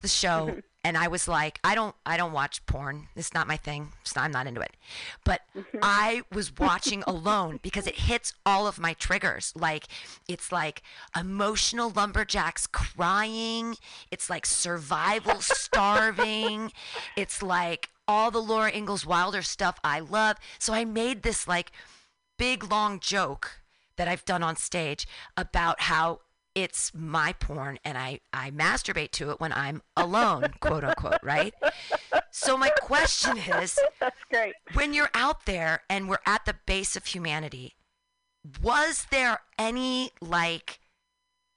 the show and I was like, I don't I don't watch porn. It's not my thing. It's not, I'm not into it. But I was watching alone because it hits all of my triggers. Like it's like emotional lumberjacks crying. It's like survival starving. It's like all the Laura Ingalls Wilder stuff I love. So I made this like big long joke that I've done on stage about how it's my porn and I, I masturbate to it when I'm alone, quote unquote, right? So my question is That's great. when you're out there and we're at the base of humanity, was there any like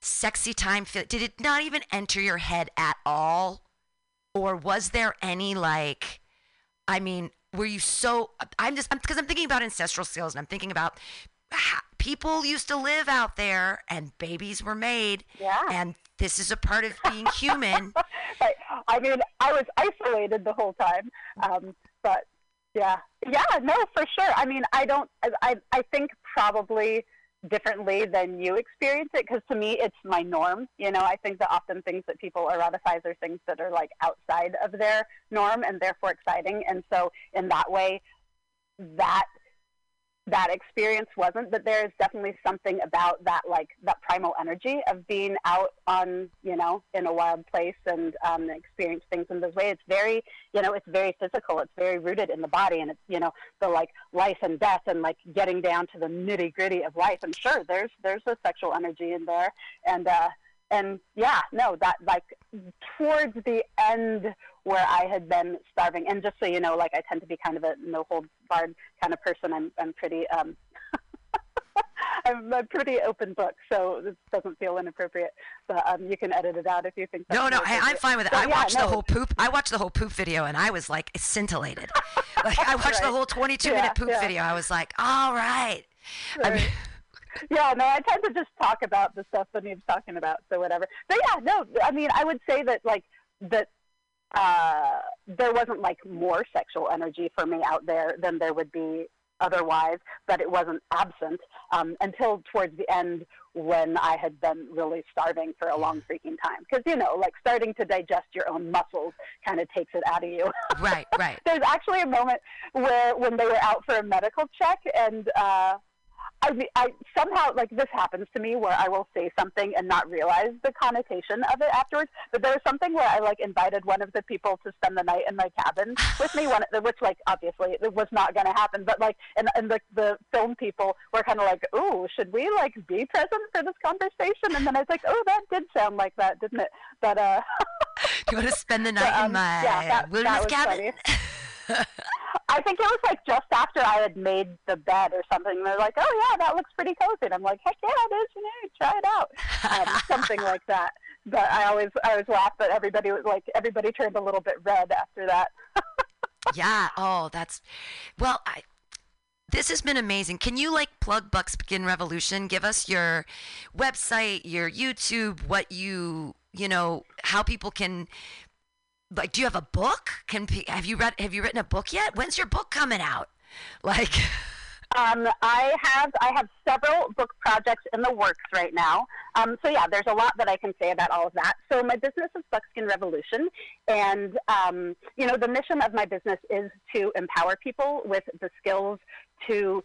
sexy time feel did it not even enter your head at all? Or was there any like I mean, were you so I'm just because I'm, thinking about ancestral skills and I'm thinking about people used to live out there and babies were made Yeah. and this is a part of being human. Right. I mean, I was isolated the whole time, um, but yeah, yeah, no, for sure. I mean, I don't. I I think probably differently than you experience it because to me it's my norm you know i think that often things that people eroticize are things that are like outside of their norm and therefore exciting and so in that way that that experience wasn't but there is definitely something about that like that primal energy of being out on you know in a wild place and um, experience things in this way it's very you know it's very physical. It's very rooted in the body and it's you know the like life and death and like getting down to the nitty gritty of life. And sure there's there's a sexual energy in there. And uh and yeah no that like towards the end where I had been starving. And just so you know, like I tend to be kind of a no hold barred kind of person. I'm I'm pretty um I'm a pretty open book, so this doesn't feel inappropriate. But um, you can edit it out if you think. No, no, I, I'm fine with it. I yeah, watched the whole poop. I watched the whole poop video, and I was like scintillated. like I watched the whole 22 Yeah, minute poop yeah. video. I was like, all right. I mean, Right. yeah, no, I tend to just talk about the stuff that needs talking about, so whatever. But yeah, no, I mean, I would say that like that uh, there wasn't like more sexual energy for me out there than there would be otherwise, but it wasn't absent um, until towards the end when I had been really starving for a long freaking time. Because you know, like starting to digest your own muscles kind of takes it out of you. right, right. There's actually a moment where when they were out for a medical check and uh I, I somehow like this happens to me where I will say something and not realize the connotation of it afterwards. But there was something where I like invited one of the people to spend the night in my cabin with me, one, which like obviously it was not going to happen. But like, and, and the the film people were kind of like, "Ooh, should we like be present for this conversation?" And then I was like, "Oh, that did sound like that, didn't it?" But uh, Do you want to spend the night um, in my yeah, that- wilderness that cabin? I think it was like just after I had made the bed or something. They're like, "Oh yeah, that looks pretty cozy." And I'm like, "Heck yeah, it is! You know, try it out." Um, something like that. But I always, I always laugh that everybody was like, everybody turned a little bit red after that. yeah. Oh, that's well. I, this has been amazing. Can you like plug Buckskin Revolution? Give us your website, your YouTube, what you you know, how people can like. Do you have a book? Can have you read? Have you written a book yet? When's your book coming out? Like, Um, I have I have several book projects in the works right now. Um, so yeah, there's a lot that I can say about all of that. So my business is Buckskin Revolution, and um, you know the mission of my business is to empower people with the skills to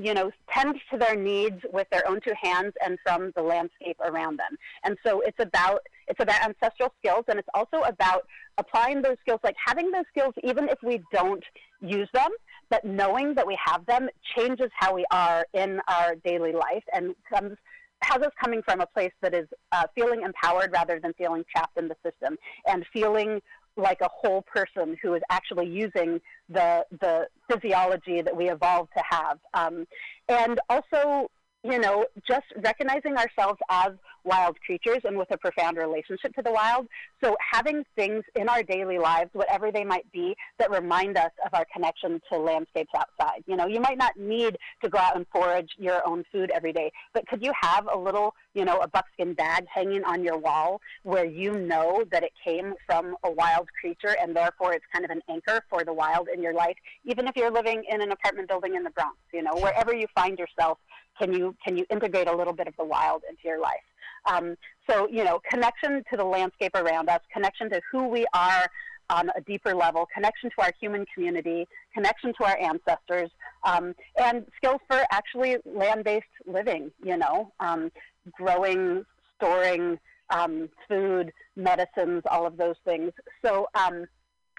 you know tend to their needs with their own two hands and from the landscape around them. And so it's about it's about ancestral skills, and it's also about applying those skills, like having those skills even if we don't use them but knowing that we have them changes how we are in our daily life and comes has us coming from a place that is uh, feeling empowered rather than feeling trapped in the system and feeling like a whole person who is actually using the the physiology that we evolved to have. Um, and also you know just recognizing ourselves as wild creatures and with a profound relationship to the wild. So having things in our daily lives whatever they might be that remind us of our connection to landscapes outside. You know you might not need to go out and forage your own food every day but could you have a little you know a buckskin bag hanging on your wall where you know that it came from a wild creature and therefore it's kind of an anchor for the wild in your life even if you're living in an apartment building in the bronx you know wherever you find yourself can you can you integrate a little bit of the wild into your life Um, so, you know, connection to the landscape around us, connection to who we are on a deeper level, connection to our human community, connection to our ancestors, um, and skills for actually land-based living. You know, um, growing, storing um, food, medicines, all of those things. So.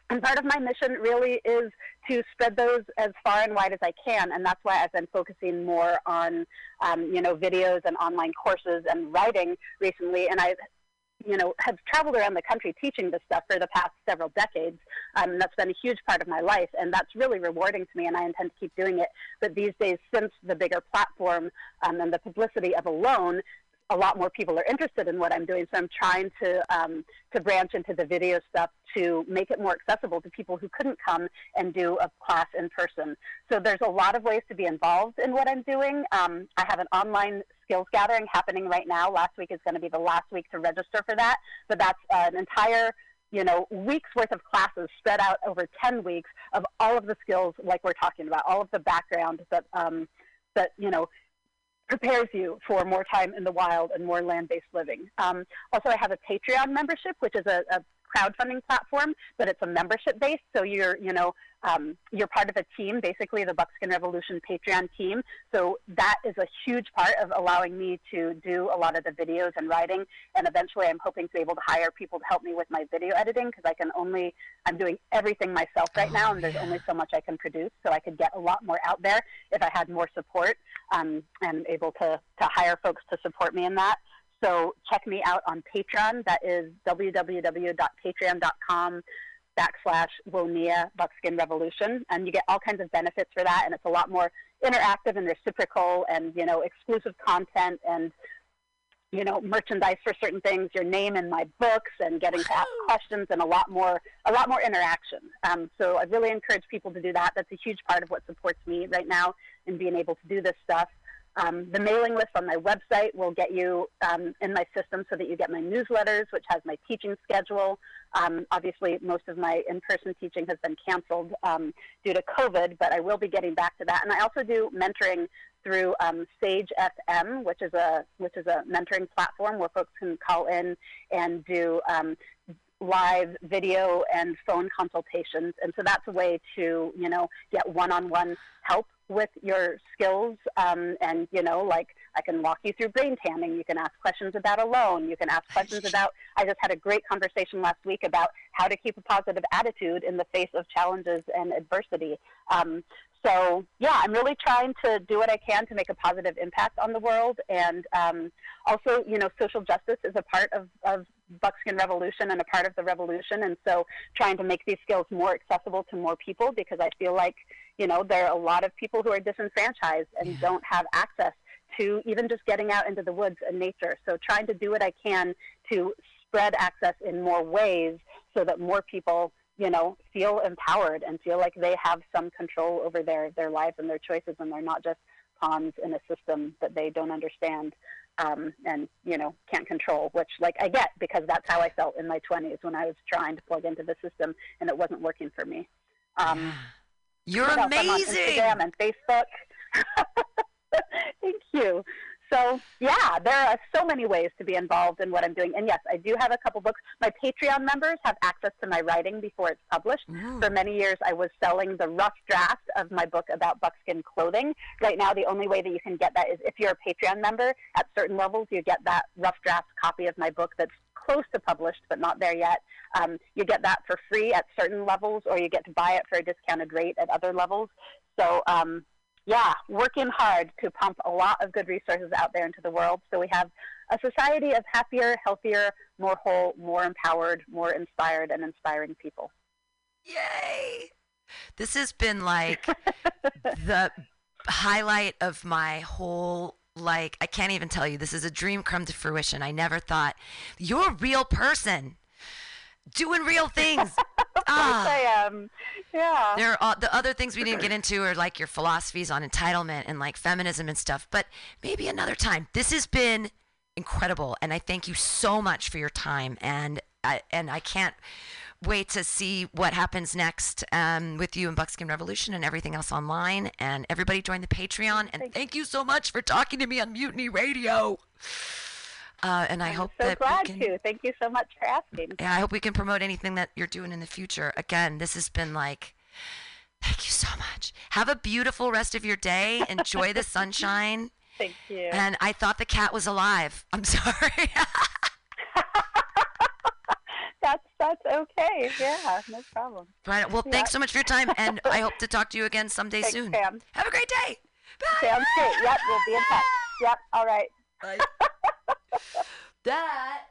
And part of my mission really is to spread those as far and wide as I can, and that's why I've been focusing more on, um, you know, videos and online courses and writing recently. And I you know, have traveled around the country teaching this stuff for the past several decades. Um, that's been a huge part of my life, and that's really rewarding to me, and I intend to keep doing it. But these days, since the bigger platform um, and the publicity of Alone, a lot more people are interested in what I'm doing. So I'm trying to um, to branch into the video stuff to make it more accessible to people who couldn't come and do a class in person. So there's a lot of ways to be involved in what I'm doing. Um, I have an online skills gathering happening right now. Last week is going to be the last week to register for that, but that's an entire you know, weeks worth of classes spread out over 10 weeks of all of the skills like we're talking about, all of the background that, um, that you know, prepares you for more time in the wild and more land-based living. Um, also, I have a Patreon membership, which is a, a crowdfunding platform, but it's a membership based. So you're, you know, um, you're part of a team, basically the Buckskin Revolution Patreon team. So that is a huge part of allowing me to do a lot of the videos and writing. And eventually, I'm hoping to be able to hire people to help me with my video editing because I can only I'm doing everything myself right oh, now, and there's yeah. only so much I can produce. So I could get a lot more out there if I had more support um, and able to to hire folks to support me in that. So check me out on Patreon. That is www.patreon.com backslash Woniya Buckskin Revolution. And you get all kinds of benefits for that. And it's a lot more interactive and reciprocal and, you know, exclusive content and, you know, merchandise for certain things, your name in my books and getting to ask questions and a lot more, a lot more interaction. Um, so I really encourage people to do that. That's a huge part of what supports me right now in being able to do this stuff. Um, the mailing list on my website will get you um, in my system so that you get my newsletters, which has my teaching schedule. Um, obviously, most of my in-person teaching has been canceled um, due to COVID, but I will be getting back to that. And I also do mentoring through um, Sage FM, which is a which is a mentoring platform where folks can call in and do um, live video and phone consultations. And so that's a way to you know get one-on-one help with your skills um, and you know like i can walk you through brain tanning. You can ask questions about alone. You can ask questions about i just had a great conversation last week about how to keep a positive attitude in the face of challenges and adversity. Um, so yeah i'm really trying to do what i can to make a positive impact on the world. And um, also you know social justice is a part of, of buckskin revolution and a part of the revolution and so trying to make these skills more accessible to more people because i feel like you know, there are a lot of people who are disenfranchised and yeah. don't have access to even just getting out into the woods and nature. So trying to do what I can to spread access in more ways so that more people, you know, feel empowered and feel like they have some control over their, their lives and their choices and they're not just pawns in a system that they don't understand um, and, you know, can't control, which, like, I get because that's how I felt in my 20s when I was trying to plug into the system and it wasn't working for me. Um, you're amazing. Instagram and Facebook. Thank you. So yeah, there are so many ways to be involved in what I'm doing. And yes, I do have a couple books. My Patreon members have access to my writing before it's published. For many years, I was selling the rough draft of my book about buckskin clothing. Right now, the only way that you can get that is if you're a Patreon member. At certain levels, you get that rough draft copy of my book that's close to published but not there yet. Um, you get that for free at certain levels, or you get to buy it for a discounted rate at other levels. So, um, yeah, working hard to pump a lot of good resources out there into the world so we have a society of happier, healthier, more whole, more empowered, more inspired, and inspiring people. Yay! This has been like the highlight of my whole like I can't even tell you. This is a dream come to fruition. I never thought you're a real person doing real things. ah, I am. Yeah. There are all, the other things we didn't get into are like your philosophies on entitlement and like feminism and stuff. But maybe another time. This has been incredible, and I thank you so much for your time. And I, and I can't wait to see what happens next um, with you and Buckskin Revolution and everything else online. And everybody join the Patreon. And thank you so much for talking to me on Mutiny Radio. Uh, and I I'm hope so that glad can, to. Thank you so much for asking. Yeah, I hope we can promote anything that you're doing in the future. Again, this has been like, thank you so much. Have a beautiful rest of your day. Enjoy the sunshine. Thank you. And I thought the cat was alive. I'm sorry. that's that's okay. Yeah, no problem. Right. Well, thanks so much for your time, and I hope to talk to you again someday Thanks, soon. Pam. Have a great day. Bye. Sounds great. Yep, we'll be in touch. Yep. All right. Bye. That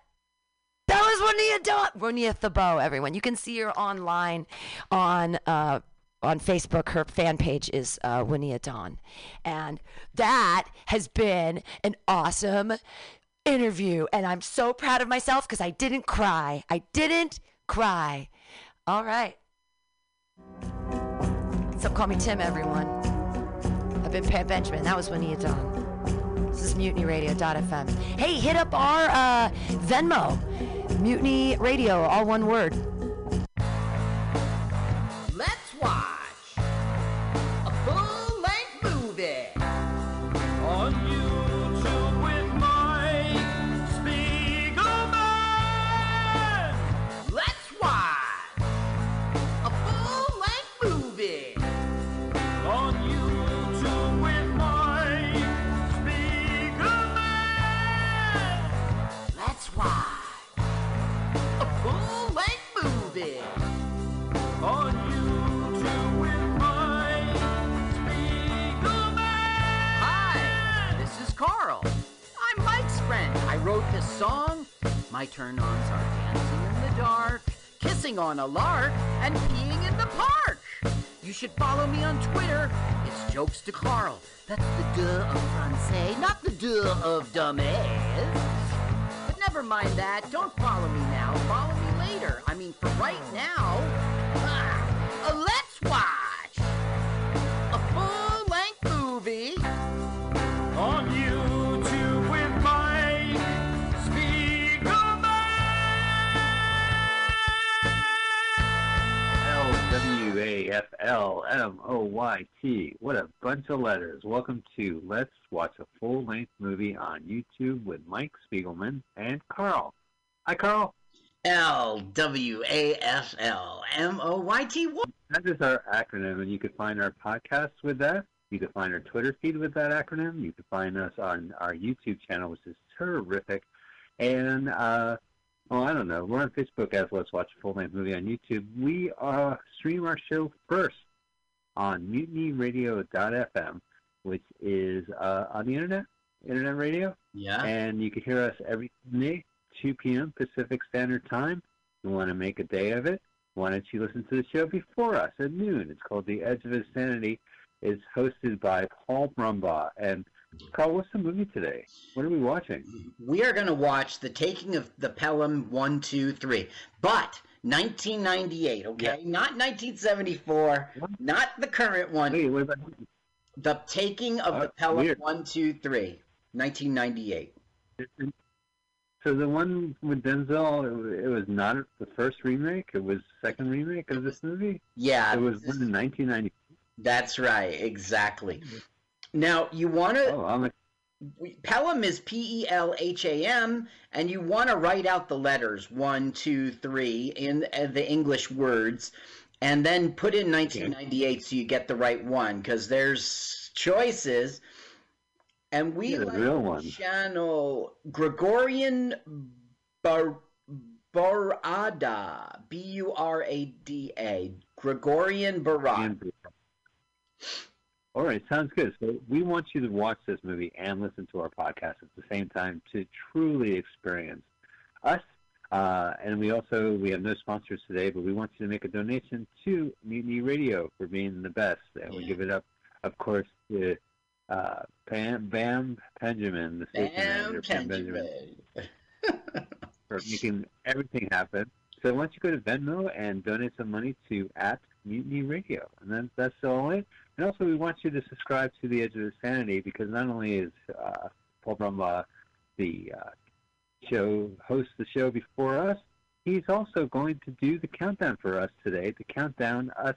that was Juanita Dawn. Juanita Thibeault, everyone. You can see her online on uh, on Facebook. Her fan page is uh, Juanita Dawn, and that has been an awesome interview. And I'm so proud of myself because I didn't cry. I didn't cry. All right. So call me Tim, everyone. I've been Pam Benjamin. That was Juanita Dawn. This is MutinyRadio.fm. Hey, hit up our uh, Venmo, Mutiny Radio, all one word. Let's watch on a lark, and peeing in the park. You should follow me on Twitter. It's Jokes to Carl. That's the duh of Francais, not the duh of dumbass. But never mind that. Don't follow me now. Follow me later. I mean, for right now, L-W-A-F-L-M-O-Y-T. What a bunch of letters. Welcome to Let's Watch a Full-Length Movie on YouTube with Mike Spiegelman and Carl. Hi, Carl. L W A F L M O Y T. That is our acronym, and you can find our podcast with that. You can find our Twitter feed with that acronym. You can find us on our YouTube channel, which is terrific. And, uh, oh, I don't know. We're on Facebook as Let's Watch a Full Length Movie on YouTube. We uh, stream our show first on mutinyradio.fm, which is uh, on the internet, internet radio. Yeah. And you can hear us every Sunday, 2 p.m. Pacific Standard Time. You want to make a day of it? Why don't you listen to the show before us at noon? It's called The Edge of Insanity. It's hosted by Paul Brumbaugh. And Carl, what's the movie today? What are we watching? We are going to watch The Taking of the Pelham 1, 2, 3. But 1998, okay? Yeah. Not 1974, not the current one. Wait, what about The Taking of the oh, Pelham weird. 1, 2, 3. 1998. So the one with Denzel, it was not the first remake. It was the second remake of this movie. Yeah, It was in 1990. that's right. Exactly. Now, you want to Oh, I'm like, we- Pelham is P E L H A M, and you want to write out the letters one, two, three in uh, the English words, and then put in 1998 so you get the right one because there's choices. And we Yeah, like real one. channel Gregorian Bar- Barada, B U R A D A, Gregorian Barada. All right, sounds good. So we want you to watch this movie and listen to our podcast at the same time to truly experience us. Uh, and we also we have no sponsors today, but we want you to make a donation to Mutiny Radio for being the best, and we give it up, of course, to uh, Pam, Bam Benjamin, the station Bam manager, Pam Benjamin, Benjamin. for making everything happen. So why don't you go to Venmo and donate some money to at Mutiny Radio, and then that's all it. And also, we want you to subscribe to the Edge of Insanity because not only is uh, Paul Brumbaugh the uh, show host the show before us, he's also going to do the countdown for us today. The countdown, us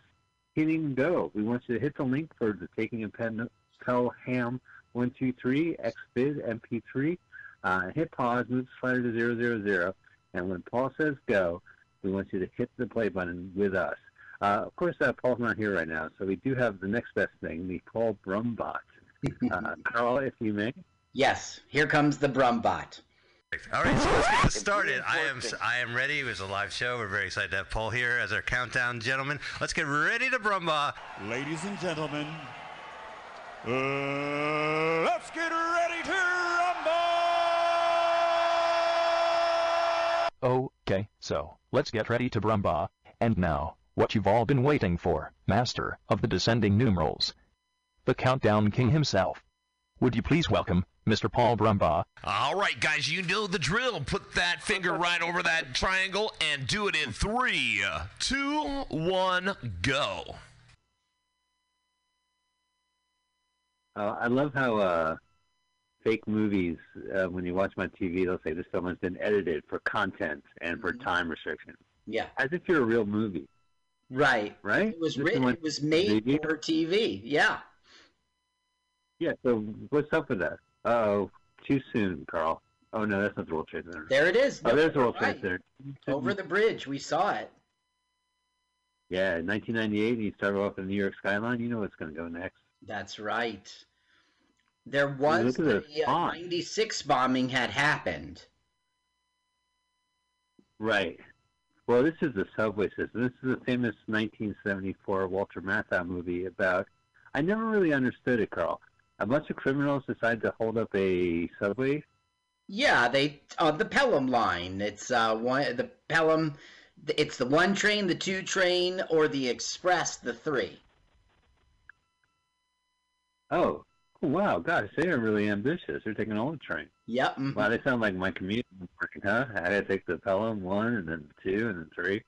hitting go. We want you to hit the link for the Taking of Pen one two three XviD MP3 Uh, hit pause, move the slider to zero zero zero, and when Paul says go, we want you to hit the play button with us. Uh, of course, uh, Paul's not here right now, so we do have the next best thing, the Paul Brumbot. Uh, Carl, if you may. Yes, here comes the Brumbot. All right, so let's get this started. I am I am ready. It was a live show. We're very excited to have Paul here as our countdown gentleman. Let's get ready to brumba. Ladies and gentlemen, uh, let's get ready to rumble! Okay, so, let's get ready to Brumba. And now, what you've all been waiting for, Master of the Descending Numerals. The Countdown King himself. Would you please welcome Mr. Paul Brumbaugh? All right, guys, you know the drill. Put that finger right over that triangle and do it in three, two, one, go. Uh, I love how uh, fake movies, uh, when you watch them on TV, they'll say this film has been edited for content and for time restrictions, Yeah, as if you're a real movie, right. right? It was This written. It was made Maybe. for TV. Yeah. Yeah, so what's up with that? Oh, too soon, Carl. Oh, no, that's not the World Trade Center. There it is. Oh, there's the World Right. Trade Center. Over the bridge. We saw it. Yeah, in 1998, you started off in the New York skyline. You know what's going to go next. That's right. There was look at the the uh, 96 bombing had happened. Right. Well, this is the subway system. This is a famous 1974 Walter Matthau movie about. I never really understood it, Carl. A bunch of criminals decide to hold up a subway. Yeah, they uh, the Pelham line. It's uh one the Pelham. It's the one train, the two train, or the express, the three. Oh, wow, gosh, they are really ambitious. They're taking all the train. Yep. mhm. Wow, they sound like my commute huh? I had to take the Pelham one, and then two, and then three.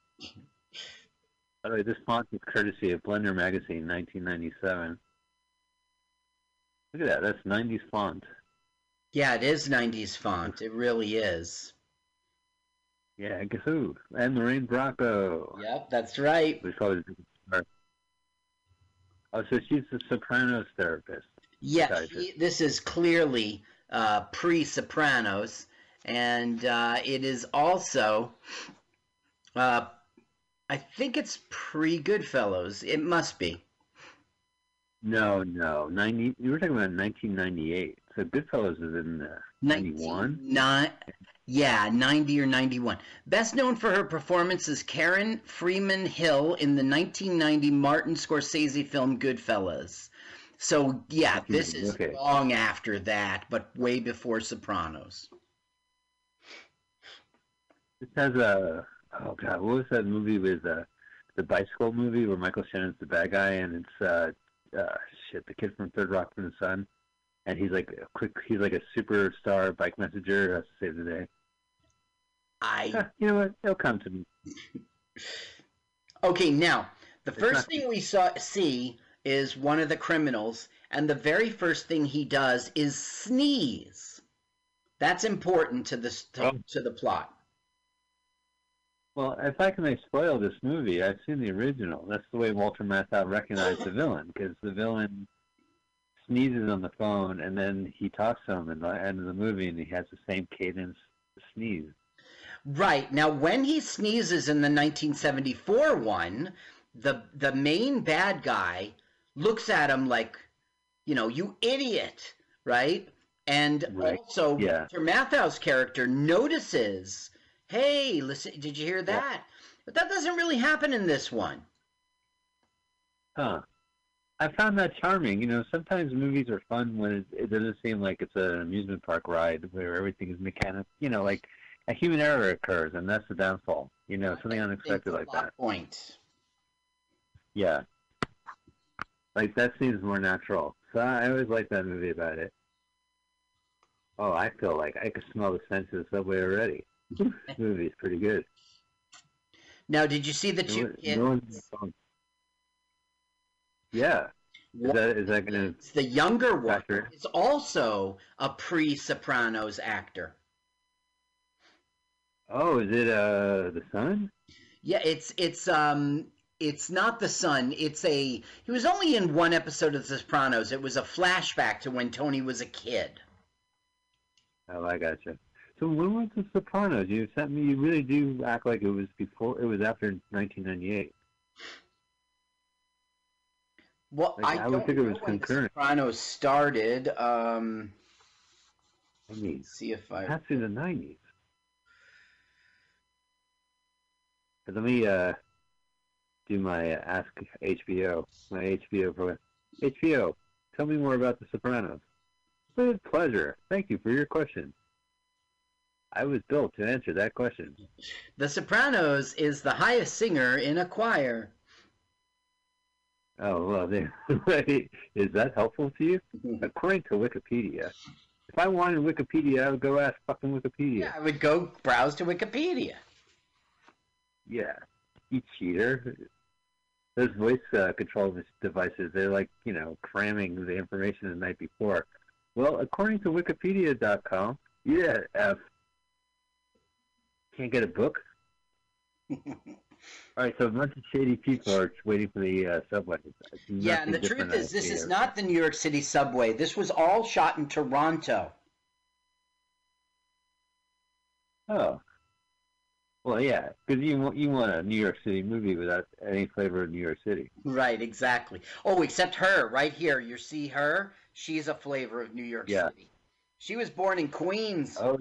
By the way, this font is courtesy of Blender Magazine, 1997. Look at that. That's 90s font. Yeah, it is 90s font. It really is. Yeah, guess who? And Lorraine Bracco. Yep, that's right. We call it. Oh, so she's a Sopranos therapist. Yes, Gotcha. this is clearly uh, pre-Sopranos, and uh, it is also, uh, I think it's pre-Goodfellas. It must be. No, no, 90. You were talking about 1998. So Goodfellas is in uh, 91. Not, yeah, 90 or 91. Best known for her performance as Karen Friedman Hill in the 1990 Martin Scorsese film Goodfellas. So, yeah, this is Okay. long after that, but way before Sopranos. This has a. Oh God, what was that movie with uh, the bicycle movie where Michael Shannon's the bad guy and it's uh, uh shit the kid from Third Rock from the Sun, and he's like a quick. He's like a superstar bike messenger who has to save the day. I you know what? They'll come to me. Okay, now the first thing we saw see is one of the criminals, and the very first thing he does is sneeze. That's important to this to, Oh. to the plot. Well, if I can spoil this movie, I've seen the original. That's the way Walter Matthau recognized the villain, because the villain sneezes on the phone, and then he talks to him in the end of the movie, and he has the same cadence sneeze. Right now, when he sneezes in the 1974 one, the the main bad guy looks at him like, you know, you idiot, right? And Right, also, yeah. Walter Matthau's character notices, hey, listen, did you hear that? But that doesn't really happen in this one. Huh. I found that charming. You know, sometimes movies are fun when it, it doesn't seem like it's an amusement park ride where everything is mechanical. You know, like a human error occurs, and that's the downfall. You know, something unexpected like that. Point. Yeah. Like that seems more natural. So I always like that movie about it. Oh, I feel like I could smell the scent of the subway already. This movie is pretty good. Now, did you see the two one- kids? no Yeah. Is that is that gonna It's the younger one is also a pre-Sopranos actor. Oh, is it uh the son? Yeah, it's it's um it's not the son. It's a he was only in one episode of The Sopranos. It was a flashback to when Tony was a kid. Oh, I gotcha. So when was The Sopranos? You sent me. You really do act like it was before. It was after 1998. Well, Like, I, I would don't think it was concurrent. The Sopranos started. Um, I mean, see if I. that's in the 90s. But let me uh, do my uh, Ask HBO, my HBO program. HBO, tell me more about The Sopranos. With pleasure. Thank you for your question. I was built to answer that question. The Sopranos is the highest singer in a choir. Oh, well, is that helpful to you? According to Wikipedia, if I wanted Wikipedia, I would go ask fucking Wikipedia. Yeah, I would go browse to Wikipedia. Yeah, you cheater. Those voice uh, control devices, they're like, you know, cramming the information the night before. Well, according to Wikipedia.com, yeah, F. Can't get a book? All right, so a bunch of shady people are waiting for the uh, subway. Yeah, and the truth is, this is not the New York City subway. This was all shot in Toronto. Oh. Well, yeah, because you want you want a New York City movie without any flavor of New York City. Right, exactly. Oh, except her, right here. You see her? She's a flavor of New York Yeah. City. She was born in Queens. Oh.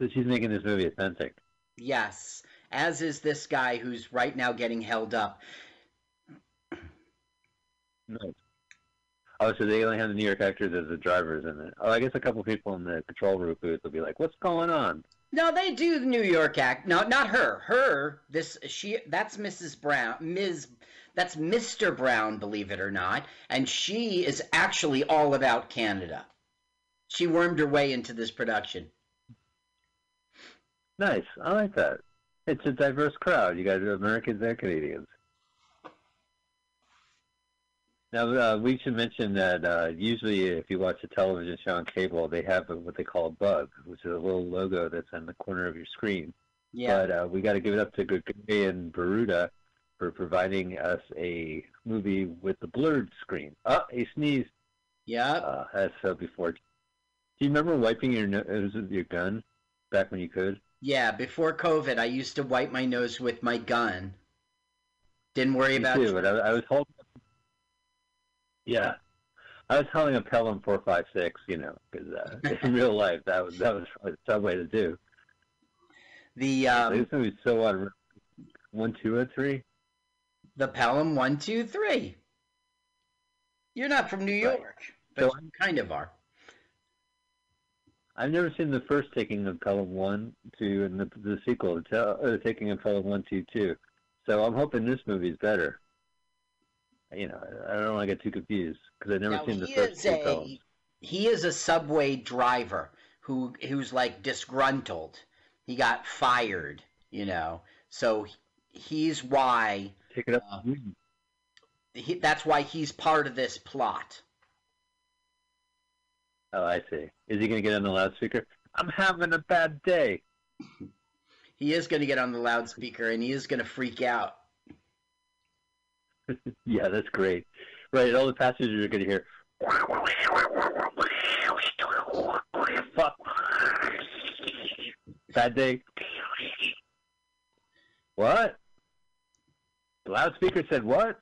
So she's making this movie authentic. Yes, as is this guy who's right now getting held up. Nice. Oh, so they only have the New York actors as the drivers in it. Oh, I guess a couple people in the control room booth will be like, "What's going on?" No, they do the New York act. No, not her. Her, this she that's Mrs. Brown, Ms. That's Mr. Brown, believe it or not, and she is actually all about Canada. She wormed her way into this production. Nice. I like that. It's a diverse crowd. You got Americans and Canadians. Now, uh, we should mention that uh, usually if you watch a television show on cable, they have what they call a bug, which is a little logo that's on the corner of your screen. Yeah. But uh, we got to give it up to Guggenheim and Baruda for providing us a movie with the blurred screen. Oh, he sneezed. Yeah. Uh, as so before. Do you remember wiping your nose with your gun back when you could? Yeah, before COVID, I used to wipe my nose with my gun. Didn't worry Me about too, but I, I was holding. Yeah, I was holding a Pelham four five six. You know, because uh, in real life that was that was a tough way to do. the um, this movie's so on one, two, and three. the Pelham one two three. You're not from New York, but So you kind of are. I've never seen the first taking of Pelham one, two, and the the sequel, the, uh, the taking of Pelham one, two, two. So I'm hoping this movie's better. You know, I don't want to get too confused because I've never Now, seen the first two a Pelhams. he is a subway driver who who's like disgruntled. He got fired, you know. So he's why Take it up. uh, he, that's why he's part of this plot. Oh, I see. Is he going to get on the loudspeaker? I'm having a bad day. He is going to get on the loudspeaker and he is going to freak out. Yeah, that's great. Right, all the passengers are going to hear. Fuck. Bad day. What? The loudspeaker said what?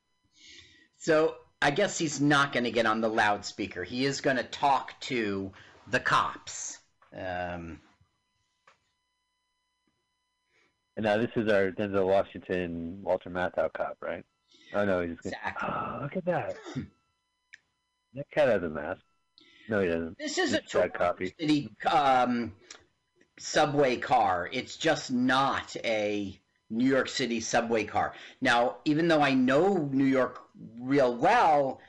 So I guess he's not going to get on the loudspeaker. He is going to talk to the cops. Um, And now this is our Denzel Washington, Walter Matthau cop, right? Oh no, he's going. Exactly. Oh, look at that. that cat has a mask. No, he doesn't. this is a bad Toronto copy. City um, subway car. It's just not a New York City subway car. Now, even though I know New York real well,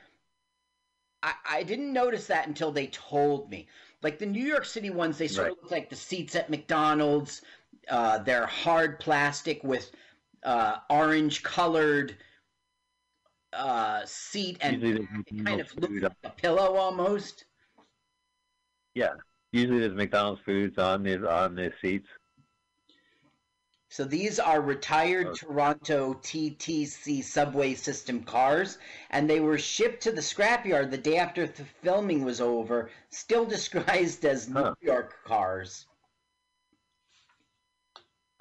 I, I didn't notice that until they told me. Like the New York City ones, they sort of look like the seats at McDonald's. Uh, they're hard plastic with uh, orange colored uh, seat and it kind of looks like a pillow almost. Yeah. Usually there's McDonald's foods on the on the seats. So these are retired Okay. Toronto TTC subway system cars, and they were shipped to the scrapyard the day after the filming was over, still disguised as New Huh. York cars.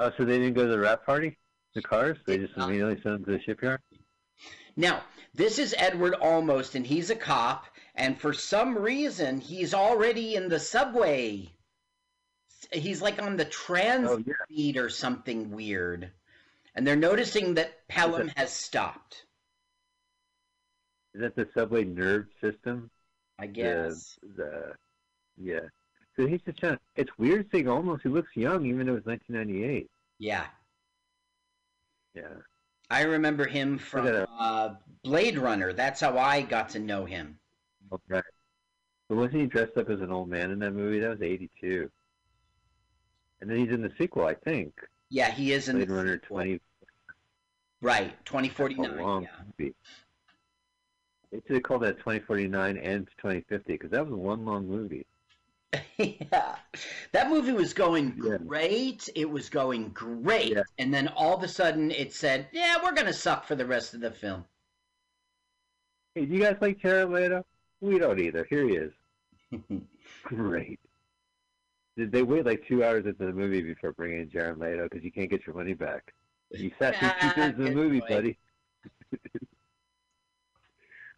Oh, so they didn't go to the wrap party? The cars? They just immediately sent them to the shipyard? Now, this is Edward Olmos, and he's a cop, and for some reason, he's already in the subway. He's like on the trans Oh, yeah. feed or something weird. And they're noticing that Pelham has stopped, Is that the subway nerve system? I guess. The, the yeah. So he's just trying. It's weird seeing Olmos. He looks young, even though it's 1998. Yeah. Yeah. I remember him from uh, Blade Runner. That's how I got to know him. Okay. But wasn't he dressed up as an old man in that movie? That was 82. And then he's in the sequel, I think. Yeah, he is in Blade the Runner sequel. 20. Right, a 2049. long Yeah. movie. They should called that 2049 and 2050 because that was one long movie. yeah. That movie was going Yeah. great. It was going great. Yeah. And then all of a sudden it said, yeah, we're going to suck for the rest of the film. Hey, do you guys like Jared Leto? We don't either. Here he is. Great. Did they wait like two hours into the movie before bringing in Jared Leto because you can't get your money back? You sat through two thirds of the movie, point. buddy.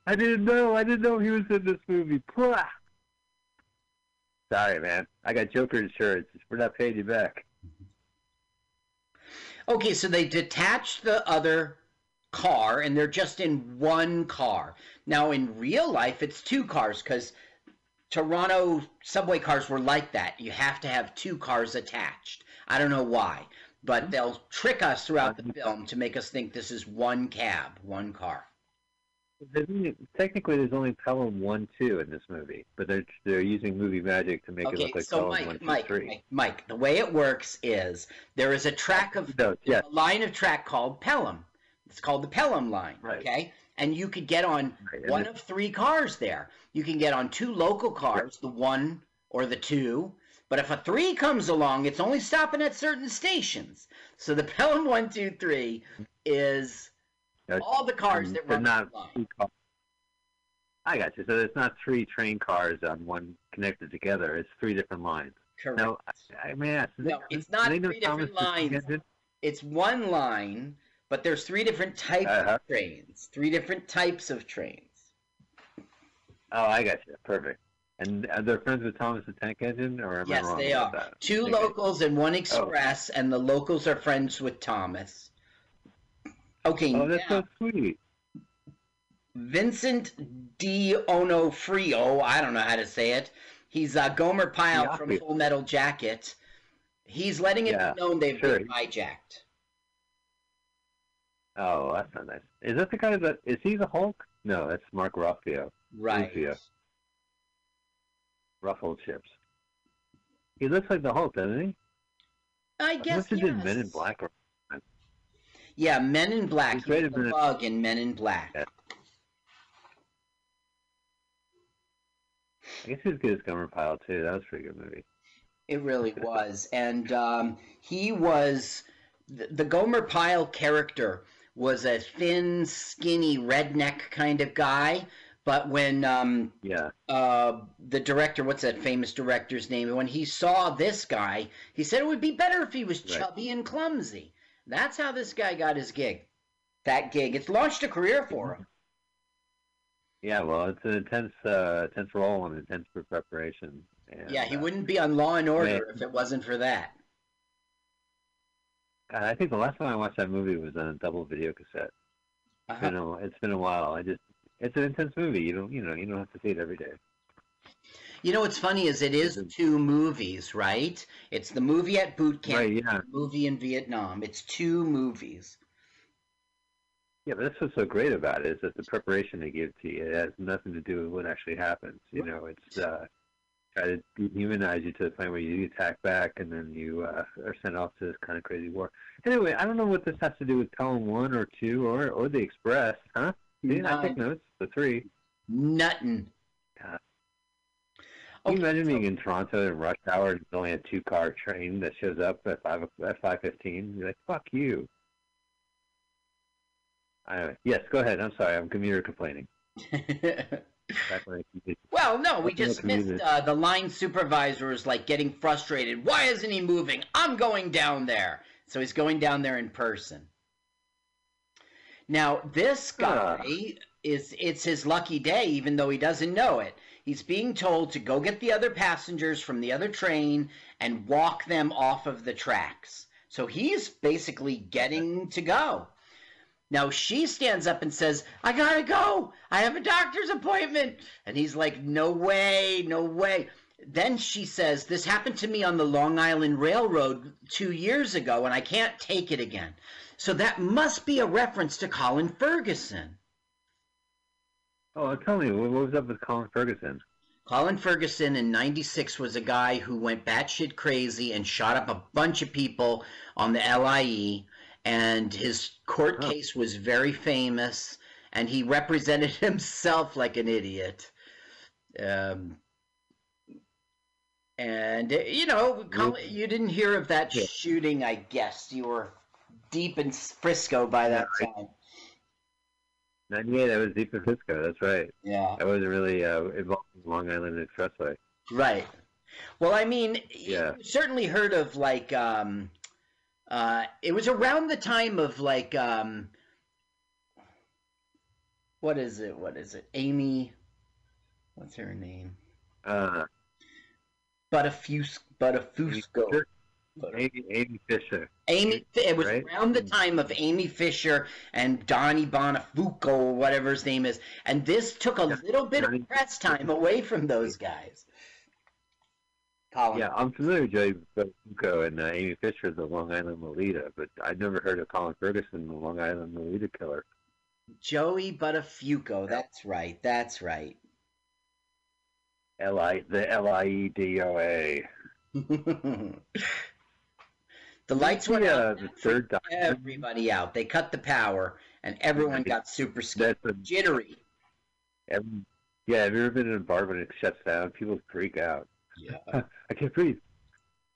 I didn't know. I didn't know he was in this movie. Pwah! Sorry, man. I got Joker insurance. We're not paying you back. Okay, so they detached the other car and they're just in one car. Now, in real life, it's two cars because Toronto subway cars were like that. You have to have two cars attached. I don't know why, but mm-hmm. they'll trick us throughout the mm-hmm. film to make us think this is one cab, one car. There's only- Technically, there's only Pelham 1 2 in this movie, but they're, they're using movie magic to make it look like so Pelham Mike, 1 2 Mike, 3. Mike, Mike, the way it works is there is a track of No, yeah. a line of track called Pelham. It's called the Pelham line. Right. Okay, and you could get on one of three cars there. You can get on two local cars, the one or the two. But if a three comes along, it's only stopping at certain stations. So the Pelham one, two, three is all the cars that run not that line. two cars. I got you. So it's not three train cars on one connected together. It's three different lines. Correct. Now, I, I may ask. No, it's not three different Thomas the Tank lines. It's one line, but there's three different types Uh-huh. of trains. Three different types of trains. Oh, I got you. Perfect. And are they friends with Thomas the Tank Engine, or am I Yes, wrong they are. that? Two Okay. locals and one express, and the locals are friends with Thomas. Okay, Oh, that's now, so sweet. Vincent D. Onofrio, I don't know how to say it. He's uh, Gomer Pyle from Full Metal Jacket. He's letting it Yeah, be known they've sure. been hijacked. Oh, that's not nice. Is that the guy that is he the Hulk? No, that's Mark Ruffalo. Right. Rufio. Ruffled chips. He looks like the Hulk, doesn't he? I guess must have yes. Men in Black. Or, Yeah, Men in Black. He's great the Men bug in Men in Black. Yeah. I guess he was good as Gomer Pyle too. That was a pretty good movie. It really was. And um, he was the, the Gomer Pyle character was a thin, skinny, redneck kind of guy. But when um, Yeah. uh, the director, what's that famous director's name? When he saw this guy, he said it would be better if he was Right. chubby and clumsy. That's how this guy got his gig. That gig. It's launched a career for him. Yeah, well, it's an intense, uh, intense role and intense preparation. And, Yeah, he uh, wouldn't be on Law and Order if it wasn't for that. I think the last time I watched that movie was on a double video cassette. Uh-huh. been a, it's been a while. I just, it's an intense movie. You don't, you know, you don't have to see it every day. You know what's funny is it is two movies, right? It's the movie at boot camp, Right? Yeah. the movie in Vietnam. It's two movies. Yeah, but that's what's so great about it is that the preparation they give to you it has nothing to do with what actually happens. You know, it's uh, try to dehumanize you to the point where you attack back and then you uh, are sent off to this kind of crazy war. Anyway, I don't know what this has to do with Pelham One or Two or or the Express, huh? See, I take notes. The three. Nothing. God. Can you imagine being in Toronto in rush hour and there's only a two car train that shows up at five at five fifteen? You're like, fuck you. Anyway, yes, go ahead. I'm sorry, I'm commuter complaining. Back when I commuted. Well, no, we just missed uh, the line supervisor is like getting frustrated. Why isn't he moving? I'm going down there. So he's going down there in person. Now, this guy Ah. is it's his lucky day even though he doesn't know it. He's being told to go get the other passengers from the other train and walk them off of the tracks. So he's basically getting to go. Now she stands up and says, I gotta go. I have a doctor's appointment. And he's like, No way, no way. Then she says, This happened to me on the Long Island Railroad two years ago, and I can't take it again. So that must be a reference to Colin Ferguson. Oh, tell me, what was up with Colin Ferguson? Colin Ferguson in 96 was a guy who went batshit crazy and shot up a bunch of people on the LIE, and his court Oh. case was very famous, and he represented himself like an idiot. Um, and, uh, you know, you didn't hear of that Yeah. shooting, I guess. You were deep in Frisco by that time. 98, I was deep in Frisco, that's right. Yeah. I wasn't really uh, involved in Long Island Expressway. Right. Well, I mean, Yeah. you certainly heard of like um uh it was around the time of like um what is it? What is it? Amy what's her name? Uh, Butterfuse Butterfusco. Fisher? Amy, Amy Fisher. Amy it was Right. around the time of Amy Fisher and Donnie Bonafuco or whatever his name is. And this took a little bit of press time away from those guys. Colin. Yeah, I'm familiar with Joey Bucco and uh, Amy Fisher, the Long Island Lolita, but I'd never heard of Colin Ferguson, the Long Island Lolita killer. Joey Buttafuoco. That's right. That's right. L I the L I E D O A. the lights went Yeah, out. the third doctor. Everybody out. They cut the power, and everyone got super scared, That's a, jittery. every, yeah. Have you ever been in a bar when it shuts down? People freak out. Yeah. I can't breathe.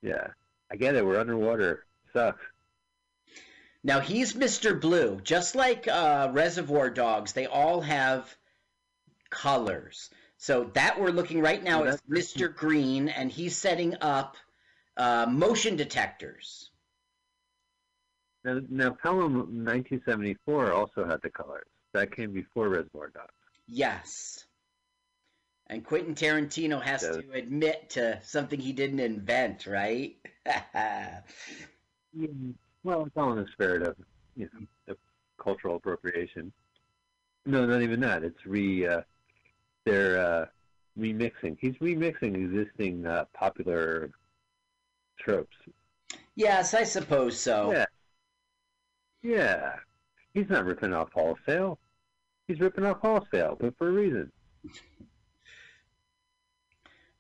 Yeah, I get it. We're underwater. Sucks. Now he's Mr. Blue, just like uh, Reservoir Dogs. They all have colors. So that we're looking right now is Mr. Green, and he's setting up uh, motion detectors. Now, now Pelham 1974 also had the colors. That came before Reservoir Dogs. Yes. And Quentin Tarantino has to admit to something he didn't invent, right? Yeah. Well, it's all in the spirit of you know of cultural appropriation. No, not even that. It's re uh, they're uh, remixing. He's remixing existing uh, popular tropes. yes, I suppose so. Yeah. Yeah. He's not ripping off wholesale. He's ripping off wholesale, but for a reason.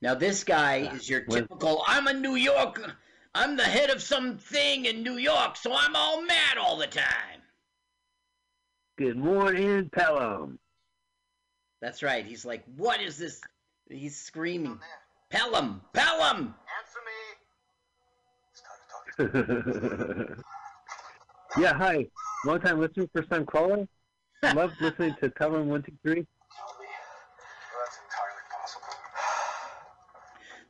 Now this guy is your When- typical I'm a New York I'm the head of something in New York, so I'm all mad all the time. Good morning, Pelham. That's right. He's like, what is this? He's screaming. Pelham! Pelham! Answer me. Yeah, hi. Long time listener, first time caller. Love listening to Pelham one two three.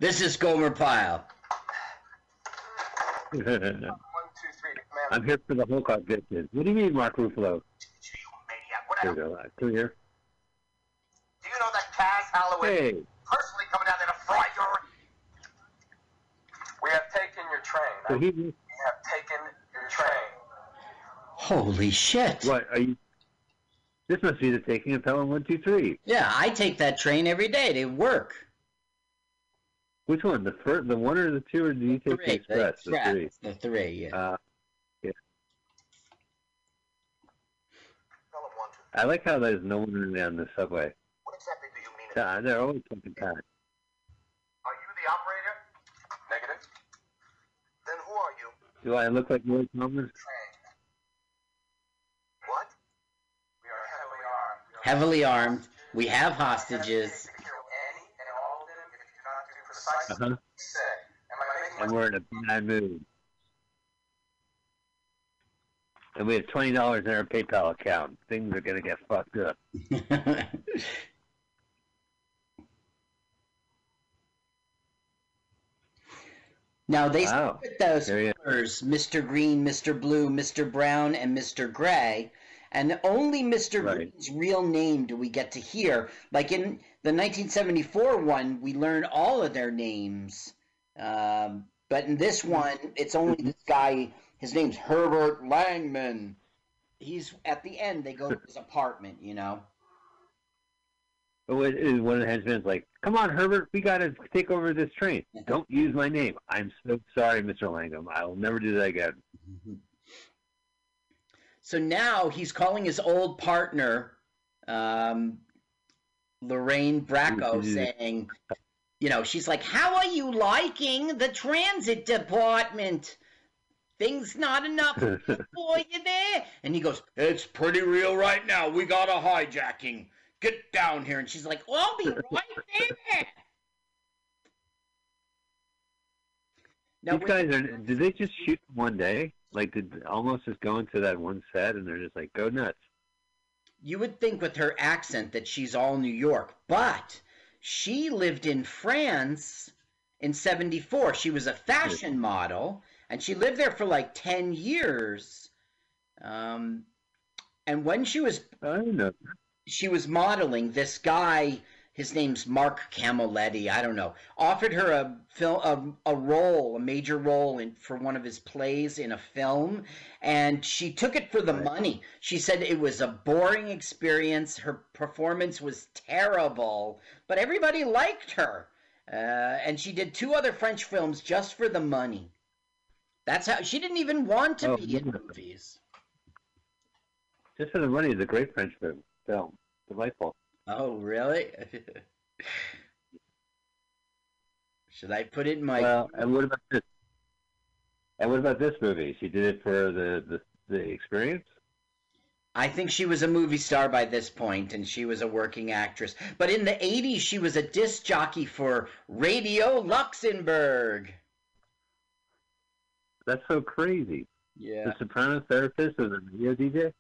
This is Gomer Pyle. I'm here for the whole bitches. What do you mean, Mark Ruffalo? Here we go. Uh, Come here. Do you know that Kaz Holloway Hey. personally coming down there to fry your... We have taken your train. So he, We have taken your train. Holy shit. what are you? This must be the taking of Pelham one two three. Yeah, I take that train every day to work. Which one? The first, the one or the two, or do you take the Three. express? The express, three. The three, yeah. Uh, yeah. Pelham one, two. I like how there's no one really on the subway. What exactly do you mean? Yeah, they're always fucking packed. Are you the operator? Negative. Then who are you? Do I look like Roy Thomas? Train. What? We are heavily armed. Heavily armed. We have hostages. Precisely Uh-huh. what he said. Am I making And we're in a bad mood. And we have twenty dollars in our PayPal account. Things are gonna get fucked up. now they Wow. split those There colors: Mr. Green, Mr. Blue, Mr. Brown, and Mr. Gray. And only Mr. Right. Green's real name do we get to hear. Like in the 1974 one, we learn all of their names. Um, but in this one, it's only this guy. His name's Herbert Langman. He's at the end. They go to his apartment. You know. But what is one of the henchmen's like, "Come on, Herbert, we gotta take over this train. Don't use my name. I'm so sorry, Mr. Langham. I will never do that again." So now he's calling his old partner, um, Lorraine Bracco, Mhm. saying, you know, she's like, How are you liking the transit department? Things not enough for you there? And he goes, It's pretty real right now. We got a hijacking. Get down here. And she's like, I'll be right there. Now, These guys are. Did they just shoot one day? Like, did almost just go into that one set and they're just like, "Go nuts." You would think with her accent that she's all New York, but she lived in France in 74. She was a fashion model, and she lived there for like 10 years. Um, and when she was I know. she was modeling, this guy, his name's Marc Camoletti, I don't know, offered her a film, a, a role, a major role in for one of his plays in a film, and she took it for the money. She said it was a boring experience. Her performance was terrible, but everybody liked her. Uh, and she did two other French films just for the money. That's how she didn't even want to Oh, be in movies. Just for the money is a great French film. Film, delightful. Oh, really? Should I put it in my? Well, and what about this? And what about this movie? She did it for the the, the experience. I think she was a movie star by this point, and she was a working actress. But in the '80s, she was a disc jockey for Radio Luxembourg. That's so crazy. Yeah. The soprano therapist was a radio DJ.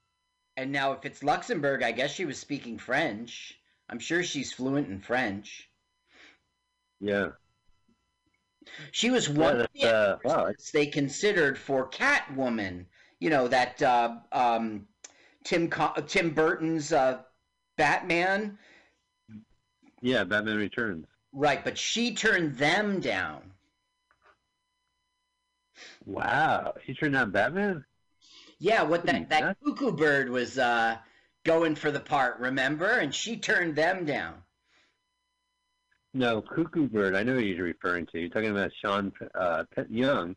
And now, if it's Luxembourg, I guess she was speaking French. I'm sure she's fluent in French. Yeah. She was one of the uh, wow. they considered for Catwoman. You know that uh, um, Tim Co- Tim Burton's uh, Batman, Yeah, Batman Returns. right? But she turned them down. Wow, she turned down Batman. Yeah, what that that cuckoo bird was uh, going for the part, remember? And she turned them down. No, Cuckoo Bird. I know who you're referring to. You're talking about Sean uh, Young.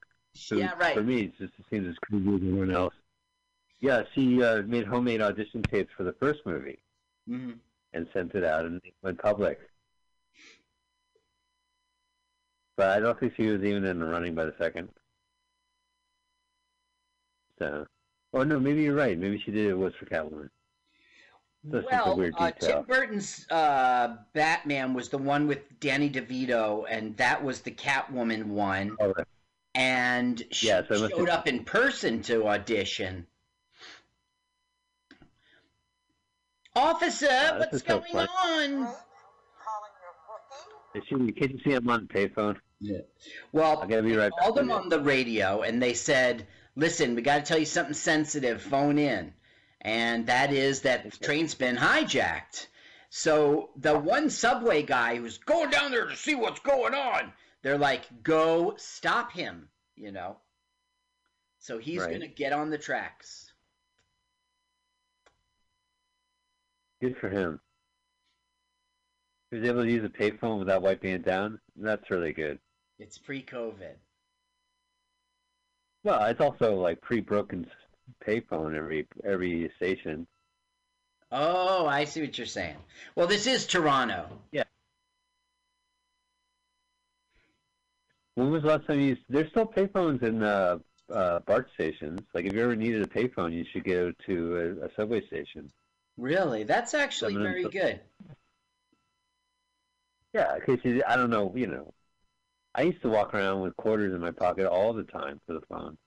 Who, Yeah, right. For me, it's just it seems as cool as everyone else. Yeah, she uh, made homemade audition tapes for the first movie hmm and sent it out, and it went public. But I don't think she was even in the running by the second. So, oh no, maybe you're right. Maybe she did it was for Catwoman. That's just a Well, weird uh. Tim Burton's uh, Batman was the one with Danny DeVito, and that was the Catwoman one. Oh, right. And she Yeah, so showed be- up in person to audition. Officer, Wow, this what's is so going on? Is she, can you see him on the payphone? Yeah. Well, I gotta be right called him on the radio and they said, "Listen, we got to tell you something sensitive. Phone in." And that is that the train's been hijacked. So the one subway guy who's going down there to see what's going on, they're like, "Go stop him," you know. So he's Right. going to get on the tracks. Good for him. He was able to use a payphone without wiping it down. That's really good. It's pre-COVID. Well, it's also like pre-broken payphone every every station. Oh, I see what you're saying. Well, this is Toronto. Yeah. When was the last time you? Used, there's still payphones in uh, uh, BART stations. Like if you ever needed a payphone, you should go to a, a subway station. Really? That's actually very good. Yeah, you, I don't know, you know, I used to walk around with quarters in my pocket all the time for the phone.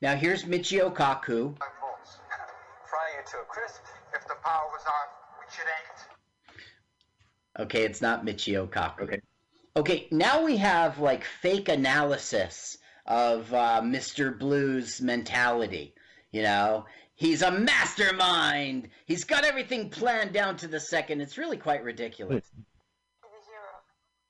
Now here's Michio Kaku. Fry you to a crisp. If the power was on, which it ain't. Okay, it's not Michio Kaku. Okay. Okay, now we have like fake analysis of uh, Mr. Blue's mentality. You know, he's a mastermind. He's got everything planned down to the second. It's really quite ridiculous.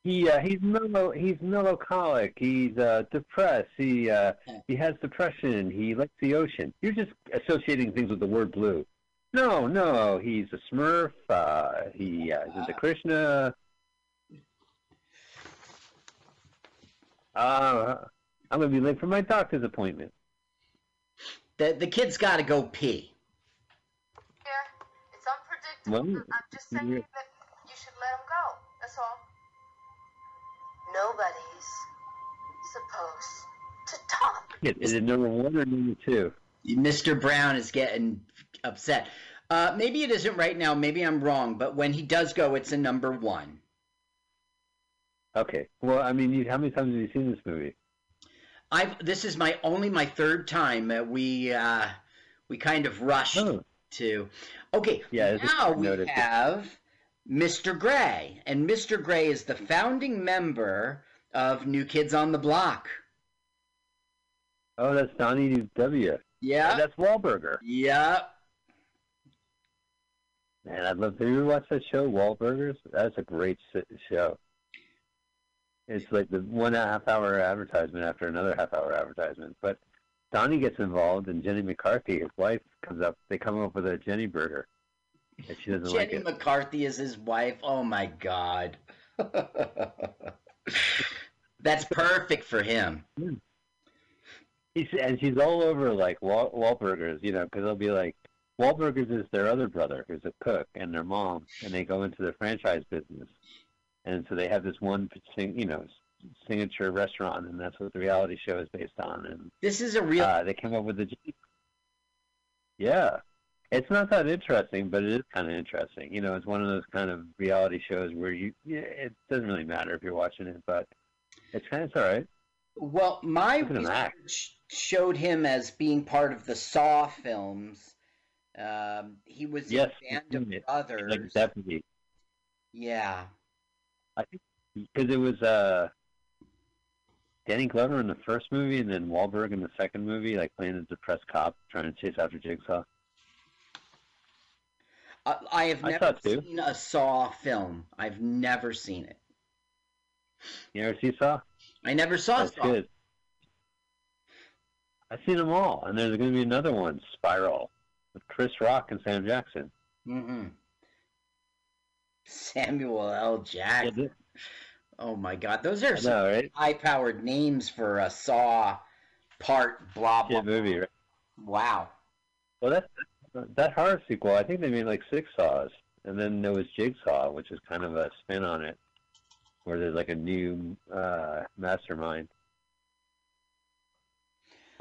He uh, he's mellow. He's melancholic. He's uh, depressed. He uh, he has depression. He likes the ocean. You're just associating things with the word blue. No, no. He's a Smurf. Uh, he uh, is into Krishna. Uh, I'm gonna be late for my doctor's appointment. The the kid's got to go pee. Yeah. It's unpredictable. Well, I'm just saying yeah. that Nobody's supposed to talk. Is it number one or number two? Mr. Brown is getting upset. Uh, maybe it isn't right now. Maybe I'm wrong. But when he does go, it's a number one. Okay. Well, I mean, you, how many times have you seen this movie? I've this is my only my third time. Uh, we uh, we kind of rushed to. Okay, Yeah, it's- now we noted. have Mr. Gray, and Mr. Gray is the founding member of New Kids on the Block. Oh, that's Donnie W. Yeah. that's Wahlberger. Yeah. Man, I'd love to. You ever that show, Wahlburgers? That's a great show. It's like the one half hour advertisement after another half hour advertisement. But Donnie gets involved, and Jenny McCarthy, his wife, comes up. They come up with a Jenny burger, and she doesn't like Jenny it. McCarthy is his wife. Oh my God. That's perfect for him. He's, and she's all over like Wal- Wahlburgers, you know, because they'll be like, Wahlburgers is their other brother who's a cook, and their mom, and they go into the franchise business, and so they have this one, you know, signature restaurant, and that's what the reality show is based on. And This is a real. uh, they came up with the, yeah, it's not that interesting, but it is kind of interesting. You know, it's one of those kind of reality shows where you it doesn't really matter if you're watching it, but it's kind of it's all right. Well, my Look at him act. research showed him as being part of the Saw films. Um, he was Yes, in Band of it. Brothers. like deputy. Yeah. I think because it was uh, Danny Glover in the first movie, and then Wahlberg in the second movie, like playing a depressed cop trying to chase after Jigsaw. I, I have I never seen a Saw film. I've never seen it. You ever see Saw? I never saw That's Saw. good. I've seen them all, and there's going to be another one, Spiral, with Chris Rock and Sam Jackson. Mm-hmm. Samuel L. Jackson. Oh my God, those are some right? high-powered names for a Saw part. Blah blah. Shit movie, right? Wow. Well, that that horror sequel, I think they made like six Saws, and then there was Jigsaw, which is kind of a spin on it, where there's like a new uh, mastermind.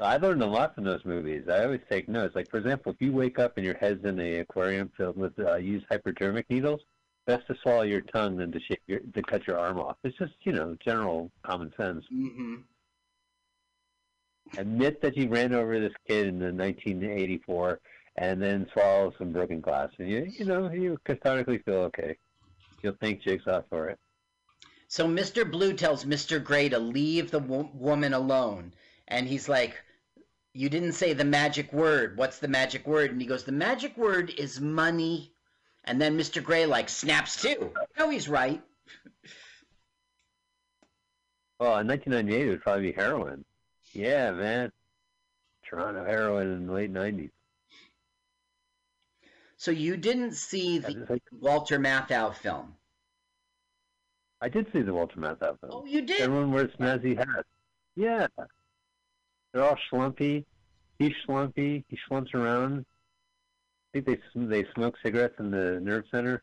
I learned a lot from those movies. I always take notes. Like for example, if you wake up and your head's in the aquarium filled with uh, used hypodermic needles, best to swallow your tongue than to shave your to cut your arm off. It's just you know general common sense. Mm-hmm. Admit that you ran over this kid in the 1984, and then swallow some broken glass, and you you know you cathartically feel okay. You'll thank Jigsaw for it. So Mr. Blue tells Mr. Gray to leave the wo- woman alone, and he's like, "You didn't say the magic word. What's the magic word?" And he goes, "The magic word is money." And then Mr. Gray like snaps too. No, he's right. Well, in 1998, it would probably be heroin. Yeah, man. Toronto heroin in the late 90s. So you didn't see the Walter Matthau film? I did see the Walter Matthau film. Oh, you did? Everyone wears snazzy hats. Yeah. They're all schlumpy. He's schlumpy. He slumps around. I think they they smoke cigarettes in the nerve center.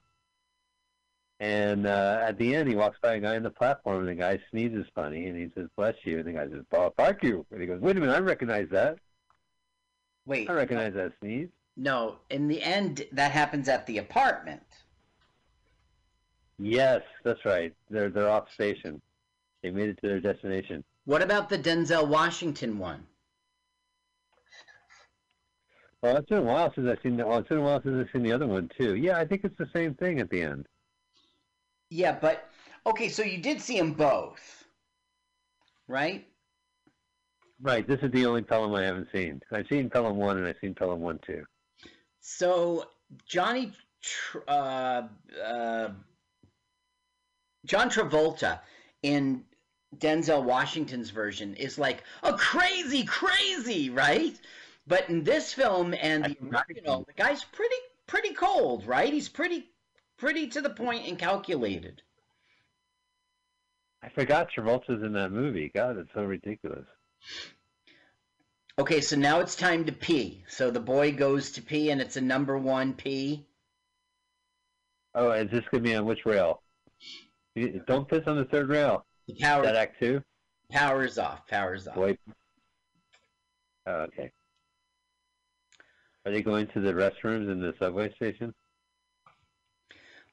And uh, at the end, he walks by a guy on the platform, and the guy sneezes funny, and he says, "Bless you," and the guy says, "Oh, fuck you," and he goes, "Wait a minute, I recognize that. Wait, I recognize that sneeze." No, in the end, that happens at the apartment. Yes, that's right. They're they're off station. They made it to their destination. What about the Denzel Washington one? Well, it's been a while since I've seen the. Well, it's been a while since I've seen the other one too. Yeah, I think it's the same thing at the end. Yeah, but okay, so you did see them both, right? Right. This is the only Pelham I haven't seen. I've seen Pelham one and I've seen Pelham one too. So Johnny, Tr- uh, uh, John Travolta in Denzel Washington's version is like a crazy, crazy, right? But in this film and the original, the guy's pretty, pretty cold, right? He's pretty, pretty to the point and calculated. I forgot Travolta's in that movie. God, it's so ridiculous. Okay, so now it's time to pee. So the boy goes to pee, and it's a number one pee. Oh, is this gonna be on which rail? You- Don't piss on the third rail. The power, Is that Act two? powers off, powers off. Boy. Oh, okay. Are they going to the restrooms in the subway station?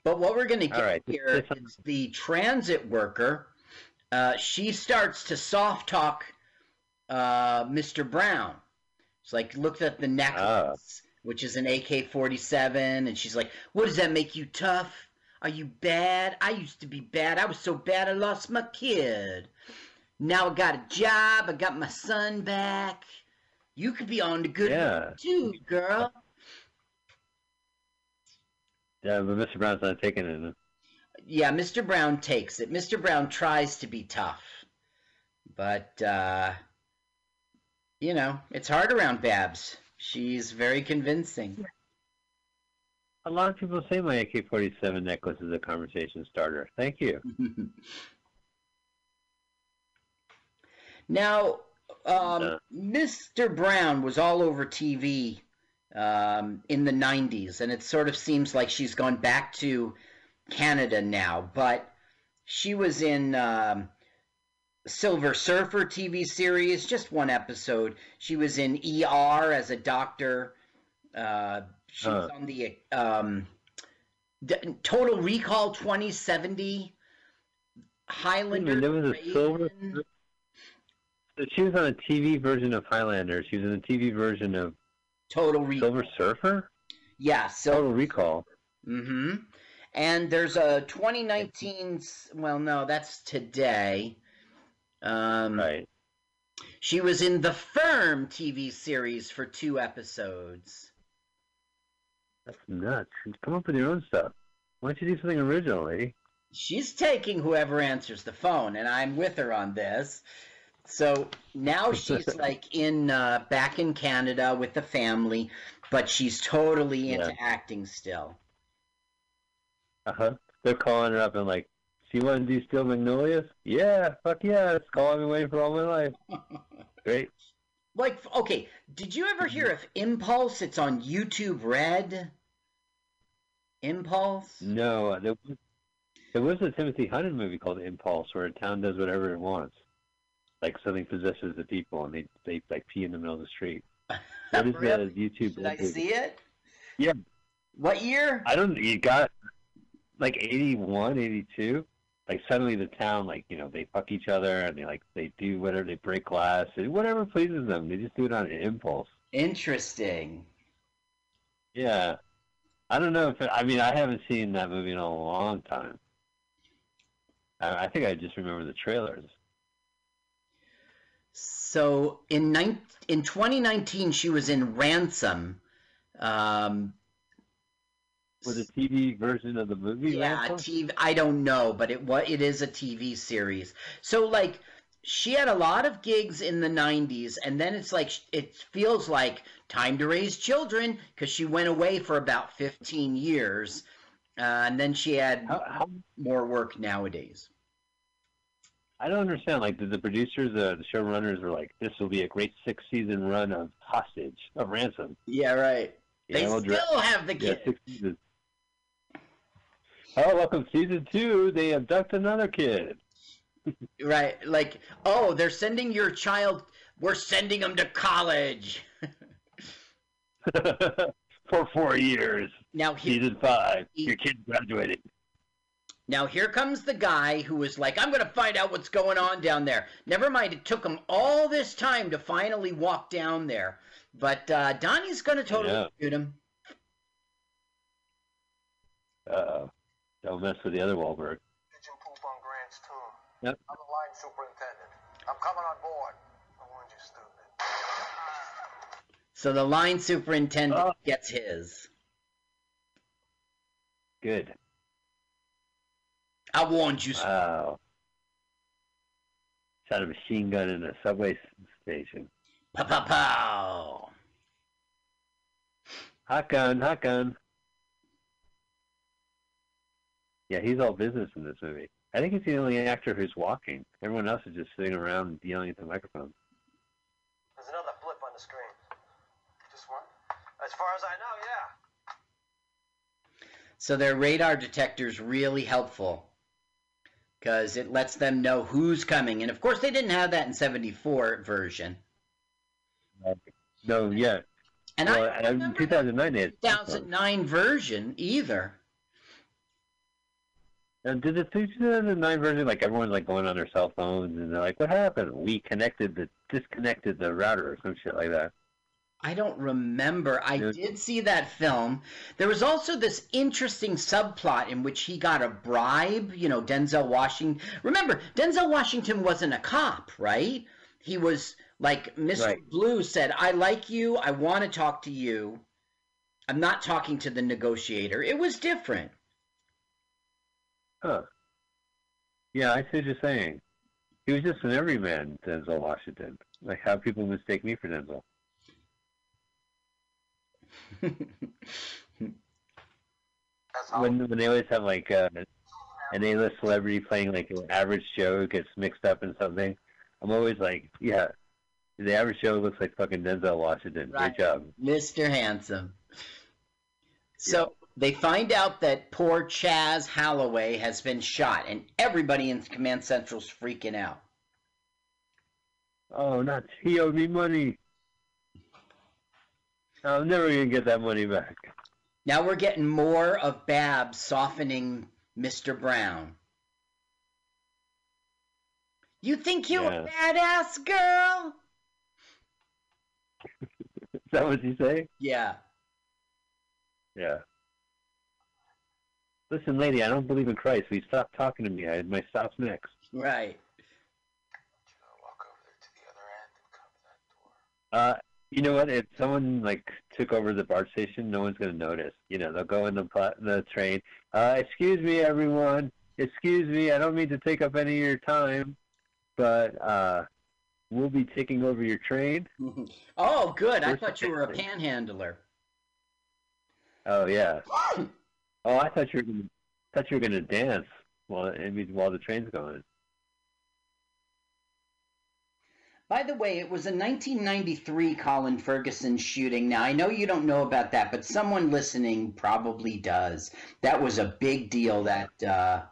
But what we're going to get right. here is the transit worker. Uh, she starts to soft talk uh, Mr. Brown. She's like, looked at the necklace, which is an AK 47, and she's like, What does that make you tough? Are you bad? I used to be bad. I was so bad I lost my kid. Now I got a job. I got my son back. You could be on the good Yeah. too, girl. Yeah, but Mr. Brown's not taking it. yeah, Mr. Brown takes it. Mr. Brown tries to be tough, but uh, you know it's hard around Babs. She's very convincing. A lot of people say my AK-47 necklace is a conversation starter. Thank you. Now, um, Uh. Mr. Brown was all over TV um, in the 90s, and it sort of seems like she's gone back to Canada now, but she was in um, Silver Surfer TV series, just one episode. She was in ER as a doctor. Uh, she was on the um, D- Total Recall 2070. Highlander. there was a silver. She was on a TV version of Highlander. She was in a TV version of Total Recall. Silver Surfer. Yeah, so Total Recall. Mm-hmm. And there's a 2019. Well, no, that's today. Um, right. She was in the Firm TV series for two episodes. That's nuts. Come up with your own stuff. Why don't you do something original, lady? She's taking whoever answers the phone, and I'm with her on this. So now she's like in uh, back in Canada with the family, but she's totally into Yeah. acting still. Uh huh. They're calling her up and like, "So you want to do Steel Magnolias?" Yeah, fuck yeah. It's call I've been waiting for all my life. Great. Like, okay, did you ever hear of Impulse? It's on YouTube Red. Impulse? No, there was, there was a Timothy Hutton movie called Impulse, where a town does whatever it wants, like something possesses the people, and they they like pee in the middle of the street. What is Really? the YouTube? Did I see it? Yeah. What year? I don't. You got like 81, 82. Like suddenly the town, like you know, they fuck each other and they like they do whatever, they break glass, and whatever pleases them. They just do it on an impulse. Interesting. Yeah. I don't know if it, I mean I haven't seen that movie in a long time. I, I think I just remember the trailers. So in nine, in 2019, she was in Ransom. Um, Was a TV version of the movie? yeah? TV. I don't know, but it what it is a TV series. So like she had a lot of gigs in the 90s and then it's like it feels like time to raise children because she went away for about 15 years uh, and then she had how more work nowadays I don't understand. Like, did the producers, uh, the showrunners, were like, "This will be a great six-season run of Hostage of Ransom." yeah right You they know, dra- still have the Yeah, kids six seasons. Oh, welcome season two. They abduct another kid. right like oh they're sending your child we're sending them to college For four years. Now, he- season five. Your kid graduated. Now here comes the guy who was like, I'm going to find out what's going on down there. Never mind, it took him all this time to finally walk down there. But uh, Donnie's going to totally Yeah. shoot him. Uh, don't mess with the other Wahlberg. Pigeon poop on Grant's Tomb. Yep. I'm the line superintendent. I'm coming on board. I warned you, stupid. So the line superintendent Oh. gets his. Good. I warned you. Wow. Shot a machine gun in a subway station. Pow, pow, pow. Hot gun, hot gun. Yeah, he's all business in this movie. I think he's the only actor who's walking. Everyone else is just sitting around yelling at the microphone. There's another blip on the screen. Just one? As far as I know, yeah. So their radar detector's really helpful because it lets them know who's coming. And of course, they didn't have that in 74 version. No, yeah. And well, I and in 2009 they 2009 version either. And did the 2009 version like everyone's like going on their cell phones and they're like, "What happened? We connected the disconnected the router or some shit like that." I don't remember. I did see that film. There was also this interesting subplot in which he got a bribe, you know, Denzel Washington. Remember, Denzel Washington wasn't a cop, right? He was like Mr. Right. Blue said, "I like you. I want to talk to you. I'm not talking to the negotiator." It was different. Huh. Yeah, I see what you're saying. He was just an everyman, Denzel Washington. Like how people mistake me for Denzel. when when they always have like uh, an A-list celebrity playing like an average Joe who gets mixed up in something, I'm always like, yeah, the average Joe looks like fucking Denzel Washington. Right. Great job. Mr. Handsome. So they find out that poor Chaz Holloway has been shot, and everybody in Command Central's freaking out. Oh, not he owed me money. I'm never gonna get that money back. Now we're getting more of Bab softening Mr. Brown. You think you're a badass girl? Is that what you say? Yeah. Yeah. Listen, lady, I don't believe in Christ. Will you stop talking to me? I, my stop's next. Right. Uh, you know what? If someone like took over the BART station, no one's gonna notice. You know, they'll go in the pla- the train. Uh, excuse me, everyone. Excuse me. I don't mean to take up any of your time, but uh, we'll be taking over your train. Oh, good. I thought you were a panhandler. Oh yeah. Oh, I thought you were gonna, thought you were gonna dance while I mean, while the train's going. By the way, it was a 1993 Colin Ferguson shooting. Now, I know you don't know about that, but someone listening probably does. That was a big deal, that, uh,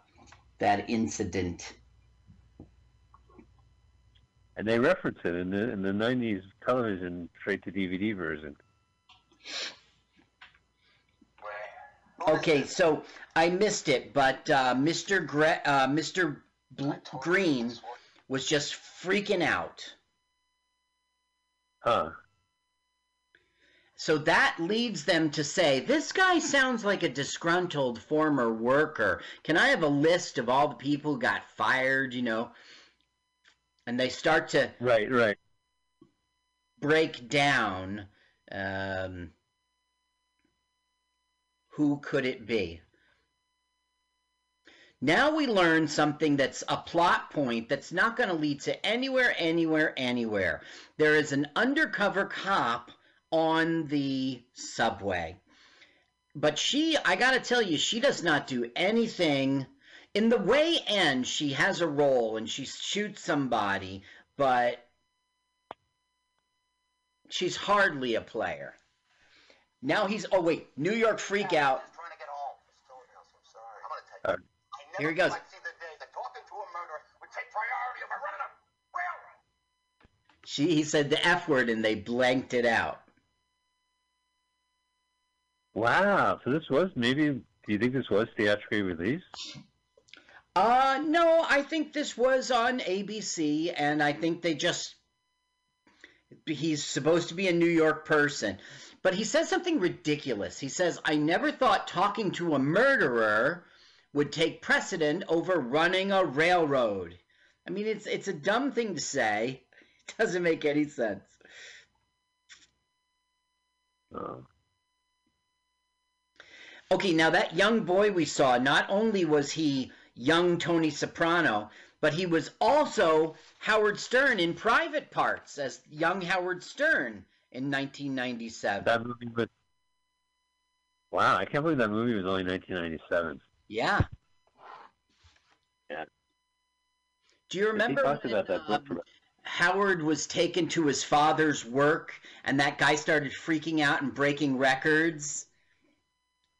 that incident. And they reference it in the in the '90s television straight to DVD version. Okay, so I missed it, but uh, Mr. Gre- uh, Mr. Bl- Green was just freaking out. Huh. So that leads them to say, this guy sounds like a disgruntled former worker. Can I have a list of all the people who got fired, you know? And they start to Right, right. break down um, who could it be. Now we learn something that's a plot point that's not going to lead to anywhere, anywhere, anywhere. There is an undercover cop on the subway. But she, I got to tell you, she does not do anything. In the way end, she has a role and she shoots somebody, but she's hardly a player. Now he's, oh wait, New York freak out. Uh, Here he goes. She, he said the F word and they blanked it out. Wow. So this was maybe. Do you think this was theatrically released? Uh, no, I think this was on ABC, and I think they just. He's supposed to be a New York person. But he says something ridiculous. He says, I never thought talking to a murderer would take precedent over running a railroad. I mean, it's it's a dumb thing to say. It doesn't make any sense. Oh. Okay, now that young boy we saw, not only was he young Tony Soprano, but he was also Howard Stern in Private Parts as young Howard Stern in 1997. That movie was. Wow, I can't believe that movie was only 1997. Yeah. Yeah. Do you remember when, about that book um, Howard was taken to his father's work and that guy started freaking out and breaking records?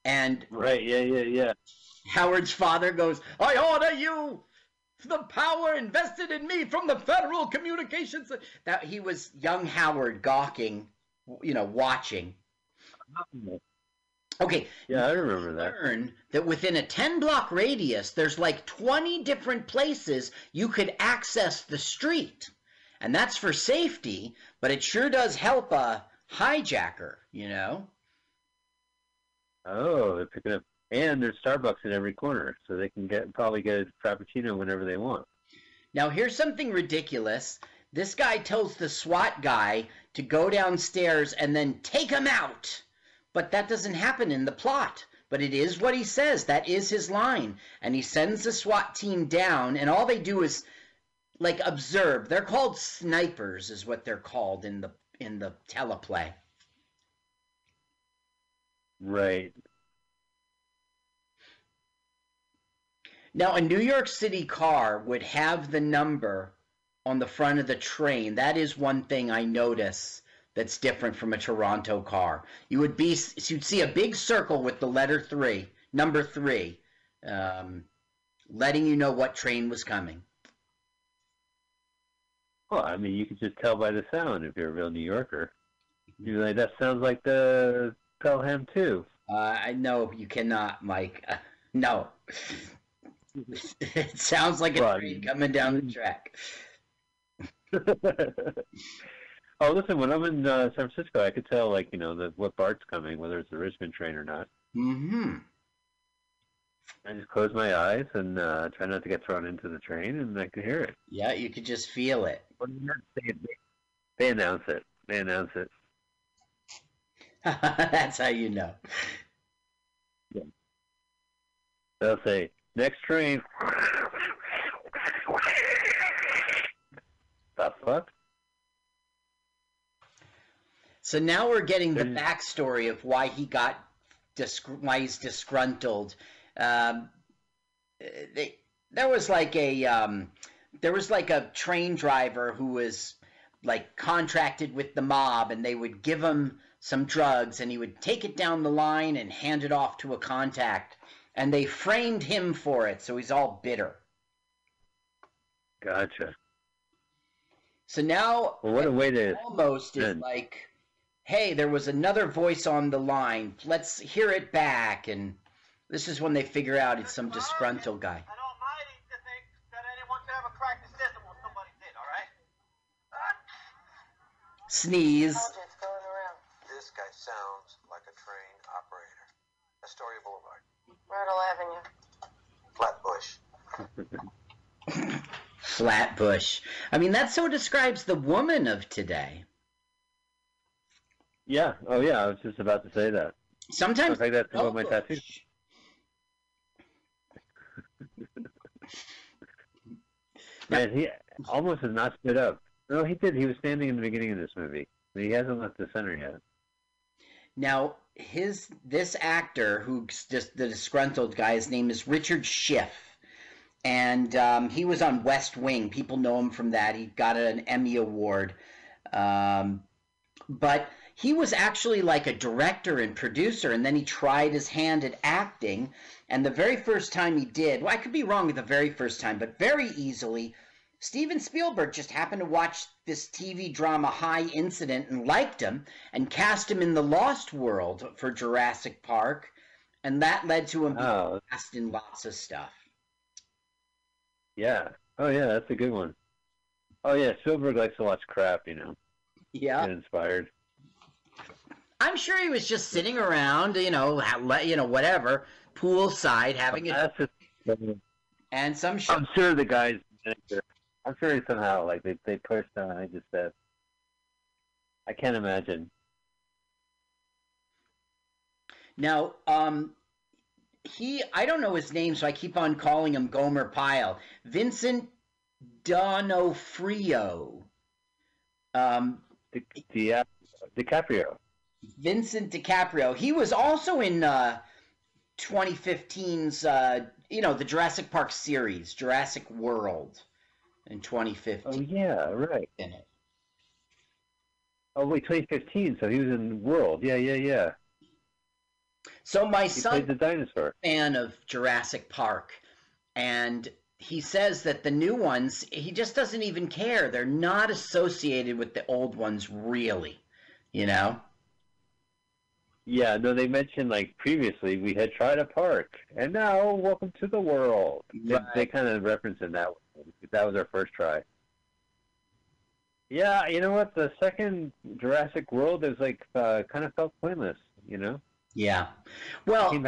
And Right, yeah, yeah, yeah. Howard's father goes, I order you the power invested in me from the Federal Communications. That he was young Howard gawking, you know, watching. Okay. Yeah, I remember that. Learn that within a 10 block radius, there's like 20 different places you could access the street. And that's for safety, but it sure does help a hijacker, you know? Oh, they're picking up, and there's Starbucks in every corner, so they can get probably get a frappuccino whenever they want. Now, here's something ridiculous. This guy tells the SWAT guy to go downstairs and then take him out. But that doesn't happen in the plot. But it is what he says. That is his line. And he sends the SWAT team down, and all they do is like observe. They're called snipers, is what they're called in the in the teleplay. Right. Now, a New York City car would have the number on the front of the train. That is one thing I notice that's different from a Toronto car. You would be you'd see a big circle with the letter three, number three, um, letting you know what train was coming. Well, I mean, you could just tell by the sound if you're a real New Yorker. You're like, that sounds like the Pelham 2. Uh, I know you cannot, Mike. Uh, no. it sounds like a train coming down the track. oh, listen, when I'm in uh, San Francisco, I could tell, like, you know, the, what BART's coming, whether it's the Richmond train or not. Mm-hmm. I just close my eyes and uh, try not to get thrown into the train, and I could hear it. Yeah, you could just feel it. They, they announce it. They announce it. That's how you know. They'll say, next train. the fuck? So now we're getting the backstory of why he got why he's disgruntled. Um, they, there was like a um, there was like a train driver who was like contracted with the mob, and they would give him some drugs, and he would take it down the line and hand it off to a contact, and they framed him for it, so he's all bitter. Gotcha. So now Well, what a way to almost is like, hey, there was another voice on the line. Let's hear it back. And this is when they figure out it's some disgruntled guy. Sneeze. This guy sounds like a train operator. Astoria Boulevard. Myrtle Avenue. Flatbush. Flatbush. I mean, that so describes the woman of today. Yeah. Oh, yeah. I was just about to say that. Sometimes In fact, that's about my tattoo. Man, he almost has not stood up. No, he did. He was standing in the beginning of this movie. He hasn't left the center yet. Now, his this actor who's just the disgruntled guy, his name is Richard Schiff, and um, he was on West Wing. People know him from that. He got an Emmy award, um, but he was actually like a director and producer, and then he tried his hand at acting. And the very first time he did, well, I could be wrong with the very first time, but very easily, Steven Spielberg just happened to watch this TV drama High Incident and liked him and cast him in The Lost World for Jurassic Park, and that led to him being Oh. cast in lots of stuff. Yeah. Oh yeah, that's a good one. Oh yeah, Spielberg likes to watch crap. You know. Yeah. Get inspired. I'm sure he was just sitting around, you know, you know, whatever, poolside having a That's just. and some show. I'm sure the guys. I'm sure somehow like they they pushed on. I just said. I can't imagine. Now, um, he, I don't know his name, so I keep on calling him Gomer Pyle. Vincent D'Onofrio. Um, Di, Di, DiCaprio. Vincent DiCaprio. He was also in uh, 2015's, uh, you know, the Jurassic Park series, Jurassic World, in 2015. Oh yeah, right. In it. Oh wait, 2015. So he was in World. Yeah, yeah, yeah. So my He son the dinosaur. fan of Jurassic Park, and he says that the new ones he just doesn't even care. They're not associated with the old ones, really. You know? Yeah, no, they mentioned like previously we had tried a park, and now welcome to the world. They, Right. they kind of referenced in that. That was our first try. Yeah, you know what? The second Jurassic World is like uh, kind of felt pointless. You know, Yeah. Well, from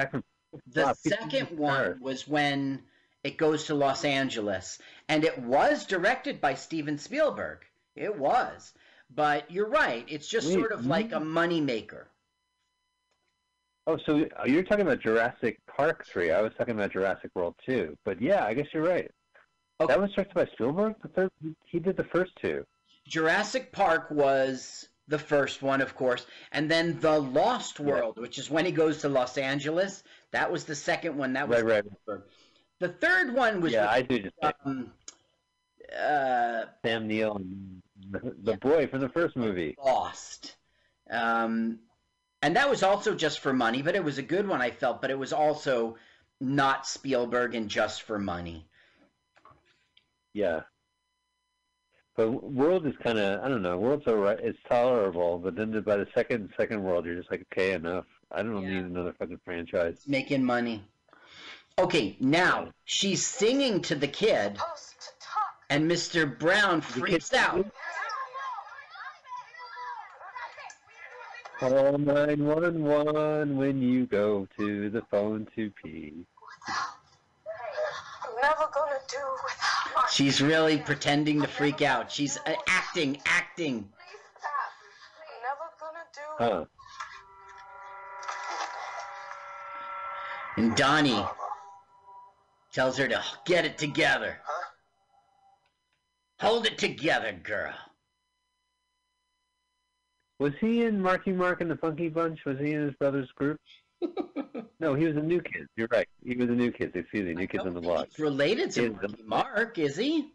the Wow, second one was when it goes to Los Angeles, and it was directed by Steven Spielberg. It was, but you're right. It's just Wait, sort of like a moneymaker. Oh, so uh, you're talking about Jurassic Park three? I was talking about Jurassic World two. But yeah, I guess you're right. That was directed by Spielberg. The third, he did the first two. Jurassic Park was the first one, of course, and then The Lost World, which is when he goes to Los Angeles. That was the second one. That was Right, right. Spielberg. The third one was yeah, with, I do just um, uh, Sam Neill and the, the boy from the first movie. Lost. Um, and that was also just for money, but it was a good one, I felt, but it was also not Spielberg and just for money. Yeah. But World is kind of I don't know. World's alright. It's tolerable, but then by the second second World, you're just like, okay, enough. I don't need another fucking franchise. It's making money. Okay, now she's singing to the kid, and Mr. Brown freaks out. Call nine one one when you go to the phone to pee. I'm never gonna do without my She's really pretending to freak out. She's uh, acting, acting. I'm never gonna do Huh? And Donnie tells her to get it together. Hold it together, girl. Was he in Marky Mark and the Funky Bunch? Was he in his brother's group? no, he was a new kid. You're right. He was a new kid. Excuse me, new kids on the block. He's related to Is Marky Mark, is he?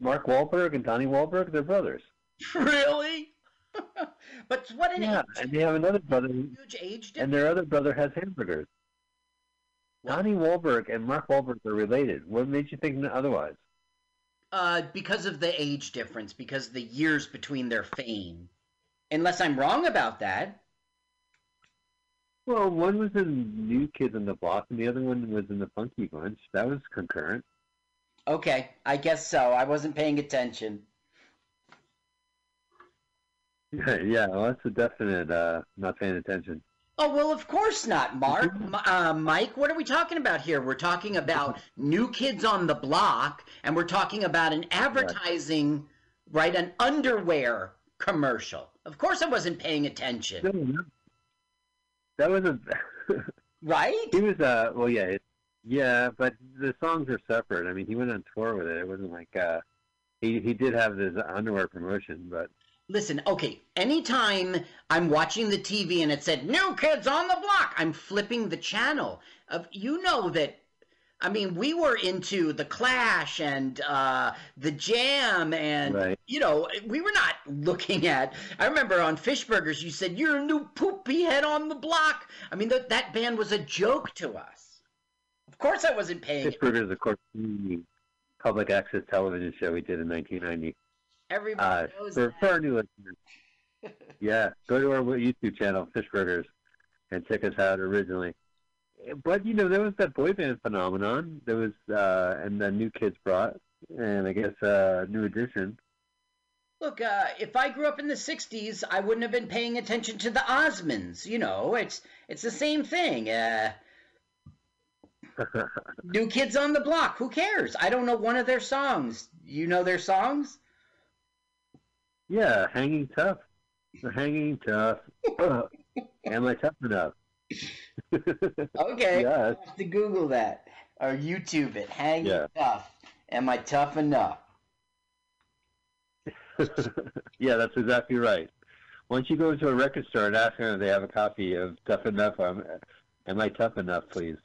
Mark Wahlberg and Donnie Wahlberg, they're brothers. Really? but what an Yeah, and they have another brother, huge age and their other brother has hamburgers. Donnie Wahlberg and Mark Wahlberg are related. What made you think otherwise? Uh, because of the age difference, because the years between their fame. Unless I'm wrong about that. Well, one was in New Kids on the Block, and the other one was in the Funky Bunch. That was concurrent. Okay, I guess so. I wasn't paying attention. yeah, yeah well, that's a definite uh, not paying attention. Oh, well, of course not, Mark. Uh, Mike, what are we talking about here? We're talking about New Kids on the Block, and we're talking about an advertising, right, an underwear commercial. Of course I wasn't paying attention. That was a right. He was uh well yeah it, yeah, but the songs are separate. I mean, he went on tour with it. It wasn't like uh he he did have this underwear promotion, but Listen, okay, anytime I'm watching the TV and it said New Kids on the Block, I'm flipping the channel. Of you know that I mean, we were into the Clash and uh, the Jam, and Right. you know, we were not looking at. I remember on Fishburgers, you said you're a new poopy head on the block. I mean, that that band was a joke to us. Of course, I wasn't paying. Pittsburghers, of course, the public access television show we did in 1990. Everybody Uh, knows for, for our new listeners, yeah, go to our YouTube channel, Fishburgers, and check us out originally. But you know, there was that boy band phenomenon. There was, uh, and the new kids brought, and I guess uh, new edition. Look, uh, if I grew up in the '60s, I wouldn't have been paying attention to the Osmonds. You know, it's it's the same thing. Uh, New Kids on the Block. Who cares? I don't know one of their songs. You know their songs? Yeah, hanging tough. Hanging tough. Am I tough enough? Okay. Yes. I'll have to Google that or YouTube it. Hang Yeah. tough. Am I tough enough? yeah, that's exactly right. Once you go to a record store and ask them if they have a copy of Tough Enough, um, am I tough enough, please?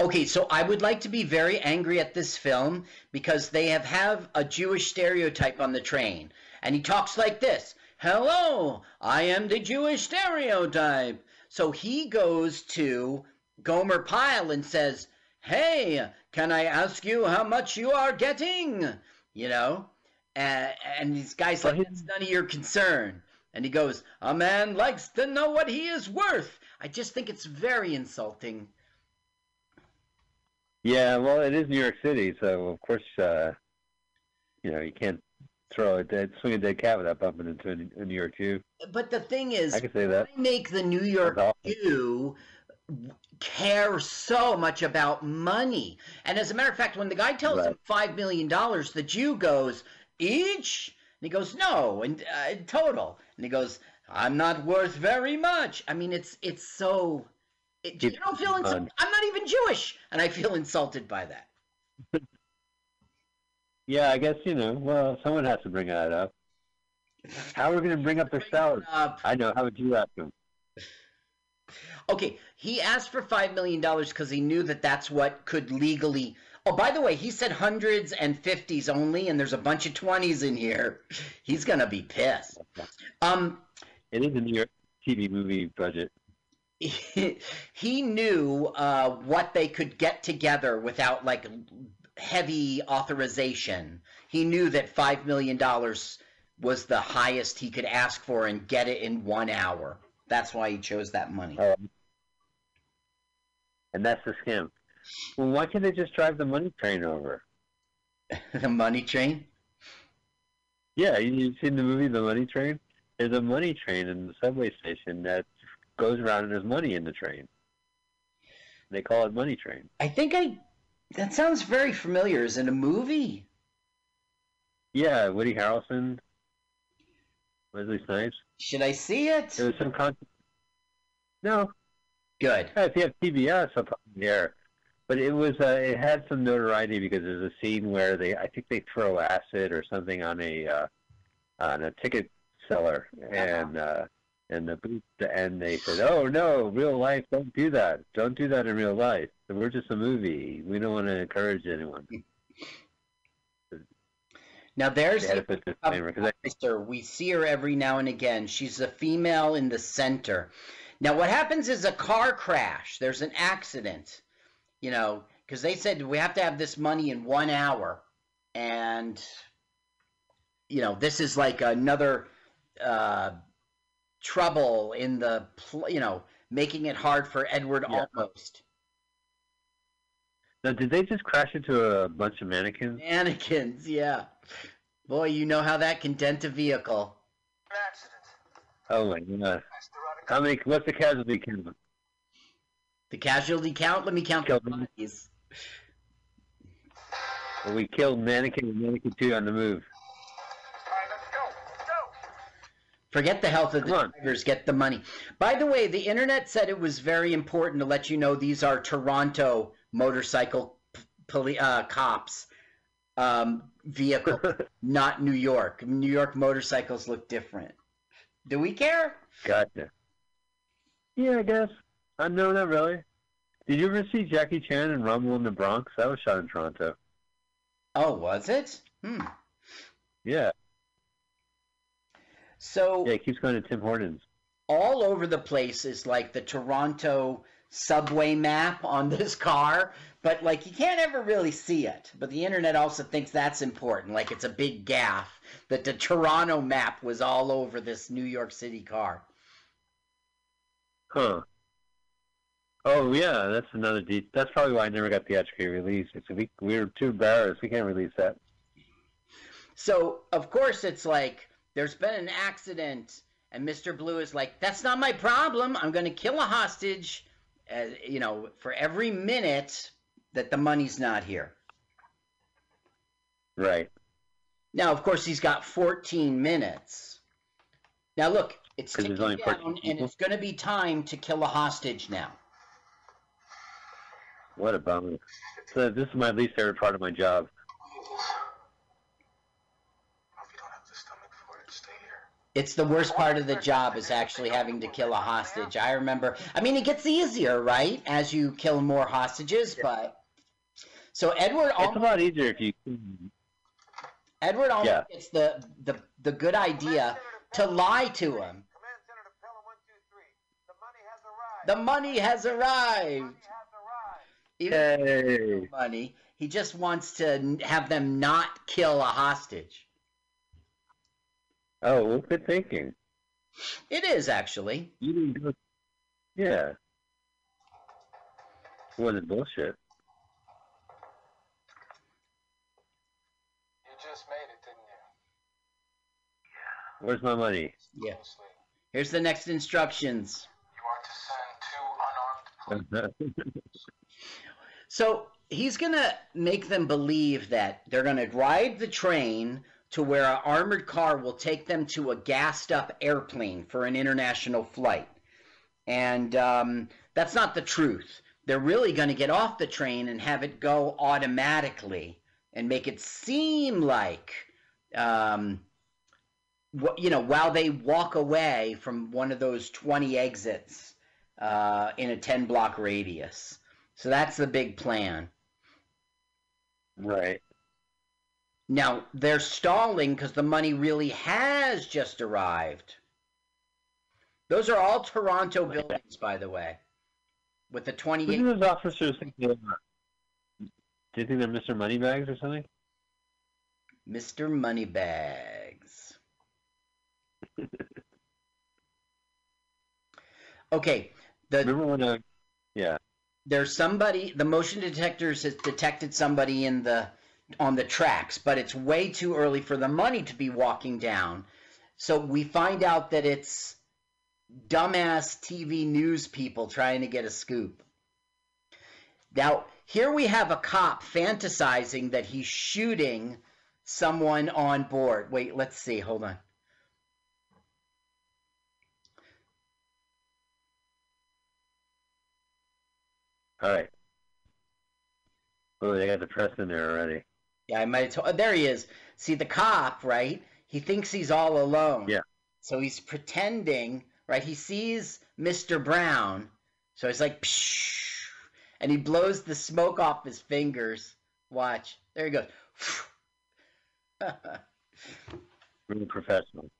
Okay, so I would like to be very angry at this film because they have have a Jewish stereotype on the train, and he talks like this: "Hello, I am the Jewish stereotype." So he goes to Gomer Pyle and says, "Hey, can I ask you how much you are getting?" You know, and, and these guys like, "It's none of your concern." And he goes, "A man likes to know what he is worth." I just think it's very insulting. Yeah, well, it is New York City, so of course, uh, you know, you can't throw a dead, swing a dead cat without bumping into a, a New York Jew. But the thing is, I can say that. why make the New York awesome. Jew care so much about money? And as a matter of fact, when the guy tells him five million dollars, the Jew goes each, and he goes no, and uh, total, and he goes, I'm not worth very much. I mean, it's it's so. It, you don't feel insulted. I'm not even Jewish, and I feel insulted by that. Yeah, I guess you know. Well, someone has to bring that up. How are we going to bring up their salary? I know. How would you ask them? Okay, he asked for five million dollars because he knew that that's what could legally. Oh, by the way, he said hundreds and fifties only, and there's a bunch of twenties in here. He's gonna be pissed. Um, It is a New York TV movie budget. he, he knew uh, what they could get together without like heavy authorization. He knew that five million dollars was the highest he could ask for and get it in one hour. That's why he chose that money. Um, and that's the scam. Well, why can't they just drive the money train over? the money train? Yeah, you, you've seen the movie The Money Train? There's a money train in the subway station that goes around and there's money in the train. They call it Money Train. I think I. That sounds very familiar. Is it a movie? Yeah, Woody Harrelson, Wesley Snipes. Should I see it? There was some con. No. Good. Yeah, if you have PBS, I'll probably there. But it was uh, it had some notoriety because there's a scene where they I think they throw acid or something on a uh, on a ticket seller and uh, and the booth and they said, oh no, real life, don't do that, don't do that in real life. We're just a movie. We don't want to encourage anyone. Now there's They had to put disclaimer, 'cause I- Sister, we see her every now and again. She's a female in the center. Now what happens is a car crash. There's an accident, you know, because they said we have to have this money in one hour, and you know this is like another uh, trouble in the pl- you know making it hard for Edward Olmos. Now, did they just crash into a bunch of mannequins? Mannequins, yeah. Boy, you know how that can dent a vehicle. Accident. Oh my god! How many? What's the casualty count? The casualty count? Let me count the bodies. Well, we killed mannequin and mannequin two on the move. Forget the health of the drivers, get the money. By the way, the internet said it was very important to let you know these are Toronto motorcycle p- poli- uh, cops um, vehicle, not New York. New York motorcycles look different. Do we care? Gotcha. Yeah, I guess. Uh, no, not really. Did you ever see Jackie Chan and Rumble in the Bronx? That was shot in Toronto. Oh, was it? Hmm. Yeah. So Yeah, it keeps going to Tim Hortons. all over the place is like the Toronto subway map on this car, but like you can't ever really see it. But the internet also thinks that's important, like it's a big gaff that the Toronto map was all over this New York City car. Huh. Oh yeah, that's another de- That's probably why I never got theatrically released. It's we we were too embarrassed. We can't release that. So of course it's like there's been an accident, and Mr. Blue is like, "That's not my problem. I'm going to kill a hostage." Uh, you know, for every minute that the money's not here. Right. Now, of course, he's got 14 minutes. Now, look, it's ticking down, 14 and it's going to be time to kill a hostage now. What a bummer. So this is my least favorite part of my job. It's the worst part of the job is actually having to kill a hostage. I remember. I mean, it gets easier, right, as you kill more hostages. But so Edward It's a Olmos, lot easier if you. Edward Olmos Yeah. gets the, the the good idea to lie to him. The money has arrived. Even though there's no Yay. money. He just wants to have them not kill a hostage. Oh, well, good thinking. It is actually. You didn't do it. Yeah. It wasn't bullshit. You just made it, didn't you? Where's my money? Yeah. Here's the next instructions. You are to send two unarmed So he's gonna make them believe that they're gonna ride the train to where an armored car will take them to a gassed up airplane for an international flight. And um, that's not the truth. They're really going to get off the train and have it go automatically and make it seem like, um, wh- you know, while they walk away from one of those 20 exits uh, in a 10 block radius. So that's the big plan. Right. Now they're stalling because the money really has just arrived. Those are all Toronto buildings, by the way, with the Who 28. do those officers think they are? Do you think they're Mr. Moneybags or something? Mr. Moneybags. Okay, the Remember when uh yeah. there's somebody the motion detectors has detected somebody in the on the tracks but it's way too early for the money to be walking down so we find out that it's dumbass tv news people trying to get a scoop now here we have a cop fantasizing that he's shooting someone on board wait let's see hold on All right. Oh, they got the press in there already. Yeah, I might have told. There he is. See the cop, right? He thinks he's all alone. Yeah. So he's pretending, right? He sees Mr. Brown, so he's like, Psh, and he blows the smoke off his fingers. Watch. There he goes. Really professional.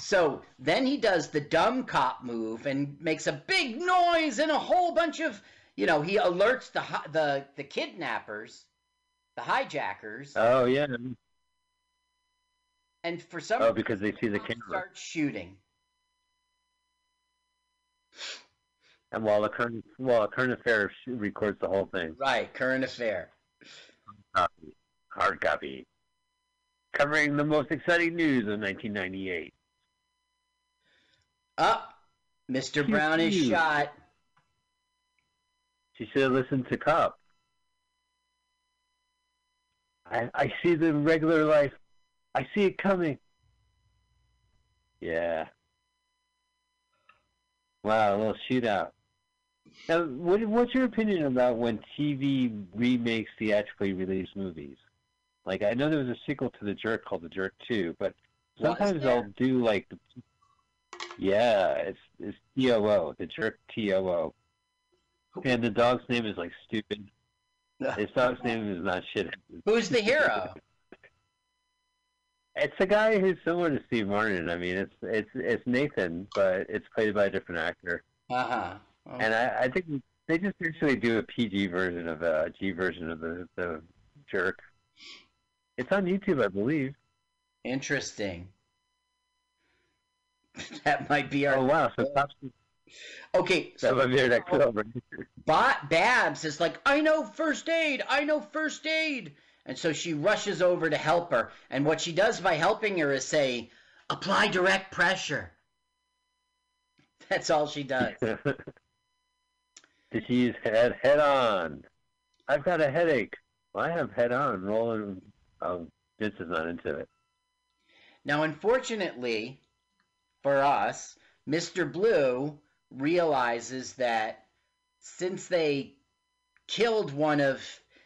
so then he does the dumb cop move and makes a big noise and a whole bunch of, you know, he alerts the the the kidnappers, the hijackers, Oh yeah. and for some Oh, because they see the camera. start shooting. And while the current while a current affair records the whole thing. Right, current affair. Copy. Hard copy. Covering the most exciting news of 1998. Up, Mr. Pew, Brown is shot. She should have listened to Cop. I I see the regular life. I see it coming. Yeah. Wow, a little shootout. Now, what, what's your opinion about when TV remakes theatrically released movies? Like, I know there was a sequel to The Jerk called The Jerk 2, but sometimes they'll do like, yeah, it's it's T O O, The Jerk T O O, and the dog's name is like stupid. His name is not shit. Who's the hero? It's a guy who's similar to Steve Martin. I mean, it's it's it's Nathan, but it's played by a different actor. Uh huh. And I, I think they just usually do a PG version of a G version of the the jerk. It's on YouTube, I believe. Interesting. that might be our. Oh wow! So cops Okay, So so I'm next over. Ba- Babs is like, I know first aid. I know first aid. And so she rushes over to help her. And what she does by helping her is say, apply direct pressure. That's all she does. Did she use head HeadOn? I've got a headache. Well, I have HeadOn. Rolling. Oh, Vince is not into it. Now, unfortunately for us, Mr. Blue realizes that since they killed one of,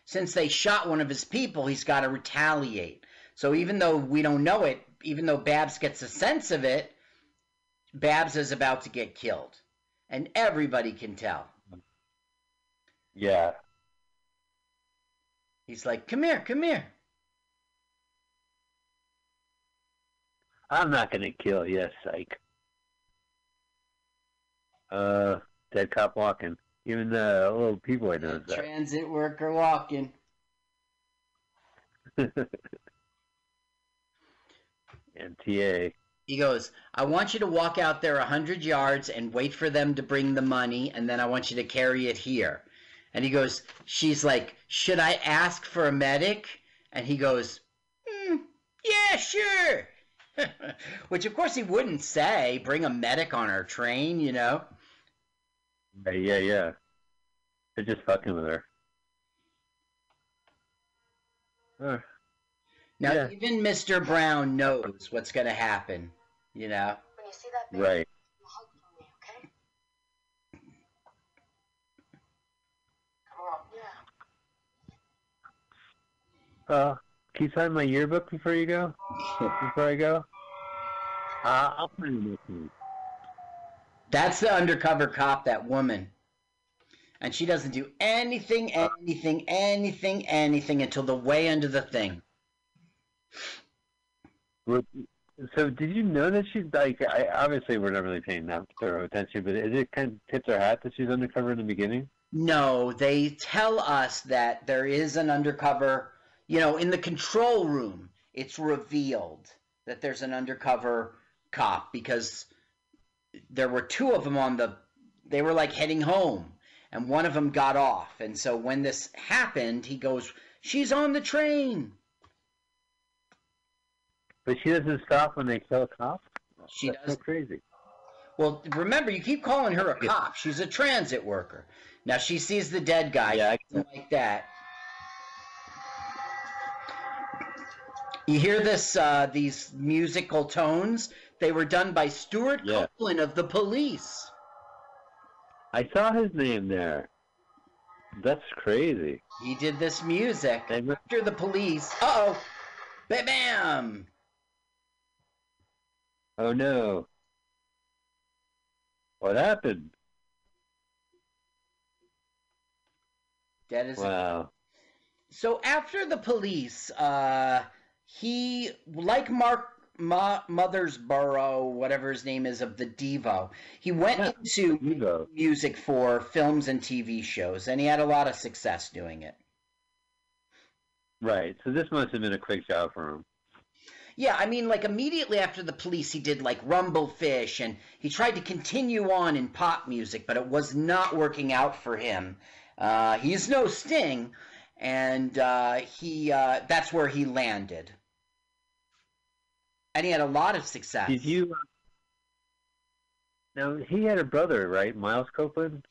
since they shot one of his people, he's got to retaliate. So even though we don't know it, even though Babs gets a sense of it, Babs is about to get killed. And everybody can tell. Yeah. He's like, come here, come here. I'm not gonna kill you, psych. Uh, dead cop walking. Even the little people knows that. Transit worker walking. MTA. He goes, I want you to walk out there a hundred yards and wait for them to bring the money, and then I want you to carry it here. And he goes, she's like, should I ask for a medic? And he goes, "Hmm, yeah, sure. Which of course he wouldn't say, bring a medic on our train, you know. Yeah, yeah, yeah. They're just fucking with her. Uh, Now Yeah. even Mr. Brown knows what's gonna happen, you know. When you see that baby, right. hug for me, okay? Come on. Yeah. Uh, can you sign my yearbook before you go? before I go? Uh, I'll put it in with you. That's the undercover cop, that woman. And she doesn't do anything, anything, anything, anything until the way under the thing. So did you know that she's like? I obviously we're not really paying that thorough attention, but is it kind of tips our hat that she's undercover in the beginning? No, they tell us that there is an undercover, you know, in the control room, it's revealed that there's an undercover cop because there were two of them on the, they were like heading home and one of them got off. And so when this happened, he goes, She's on the train. But she doesn't stop when they kill a cop. She That's does. so crazy. Well, remember, you keep calling her a cop. She's a transit worker. Now she sees the dead guy. Yeah, I- like that. You hear this? Uh, these musical tones. They were done by Stewart Yeah. Copeland of the Police. I saw his name there. That's crazy. He did this music And- after the Police. Uh oh, bam, bam. Oh no. What happened? That is Wow. So after the police, uh, he like Mark Ma- Mothersborough, whatever his name is, of the Devo, he went Yeah, into Devo. music for films and TV shows, and he had a lot of success doing it. Right. So this must have been a quick job for him. Yeah, I mean, like immediately after the police, he did like Rumblefish, and he tried to continue on in pop music, but it was not working out for him. Uh, he's no Sting, and uh, he uh, that's where he landed, and he had a lot of success. Did you? uh, Now he had a brother, right? Miles Copeland.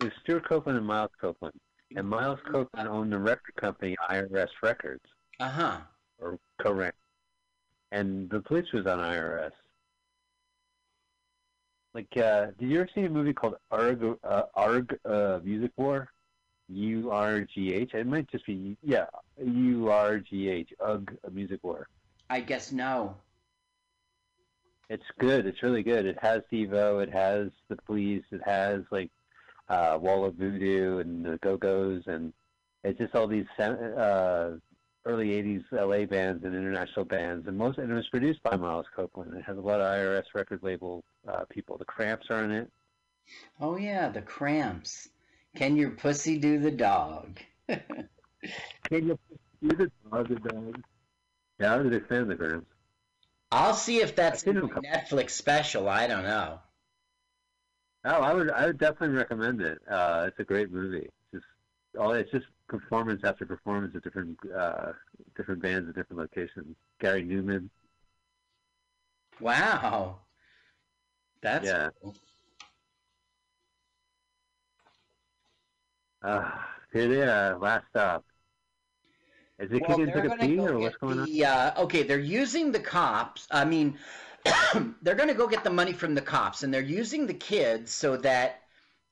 It was Stewart Copeland and Miles Copeland, and Miles Copeland owned the record company IRS Records, Uh huh. or co and the police was on IRS. Like, uh, did you ever see a movie called Arg, uh, Arg uh, Music War? U R G H. It might just be yeah, U R G H. Ugh, Music War. I guess no. It's good. It's really good. It has Devo. It has the Police. It has like uh, Wall of Voodoo and the Go Go's, and it's just all these uh, early '80s LA bands and international bands, and most. And it was produced by Miles Copeland. It has a lot of IRS record label uh, people. The Cramps are in it. Oh yeah, the Cramps. Can your pussy do the dog? Can you do the dog? The dog? Yeah, I was a big fan of the Cramps. I'll see if that's I've in them the come- Netflix special. I don't know. Oh, I would I would definitely recommend it. Uh, it's a great movie. Just all it's just performance after performance of different uh, different bands at different locations. Gary Numan. Wow. That's Yeah. cool. Uh, here they are. Last stop. Is it Well, kicking they're to the pee or what's going on? the, uh, okay, they're using the cops. I mean, they're going to go get the money from the cops, and they're using the kids so that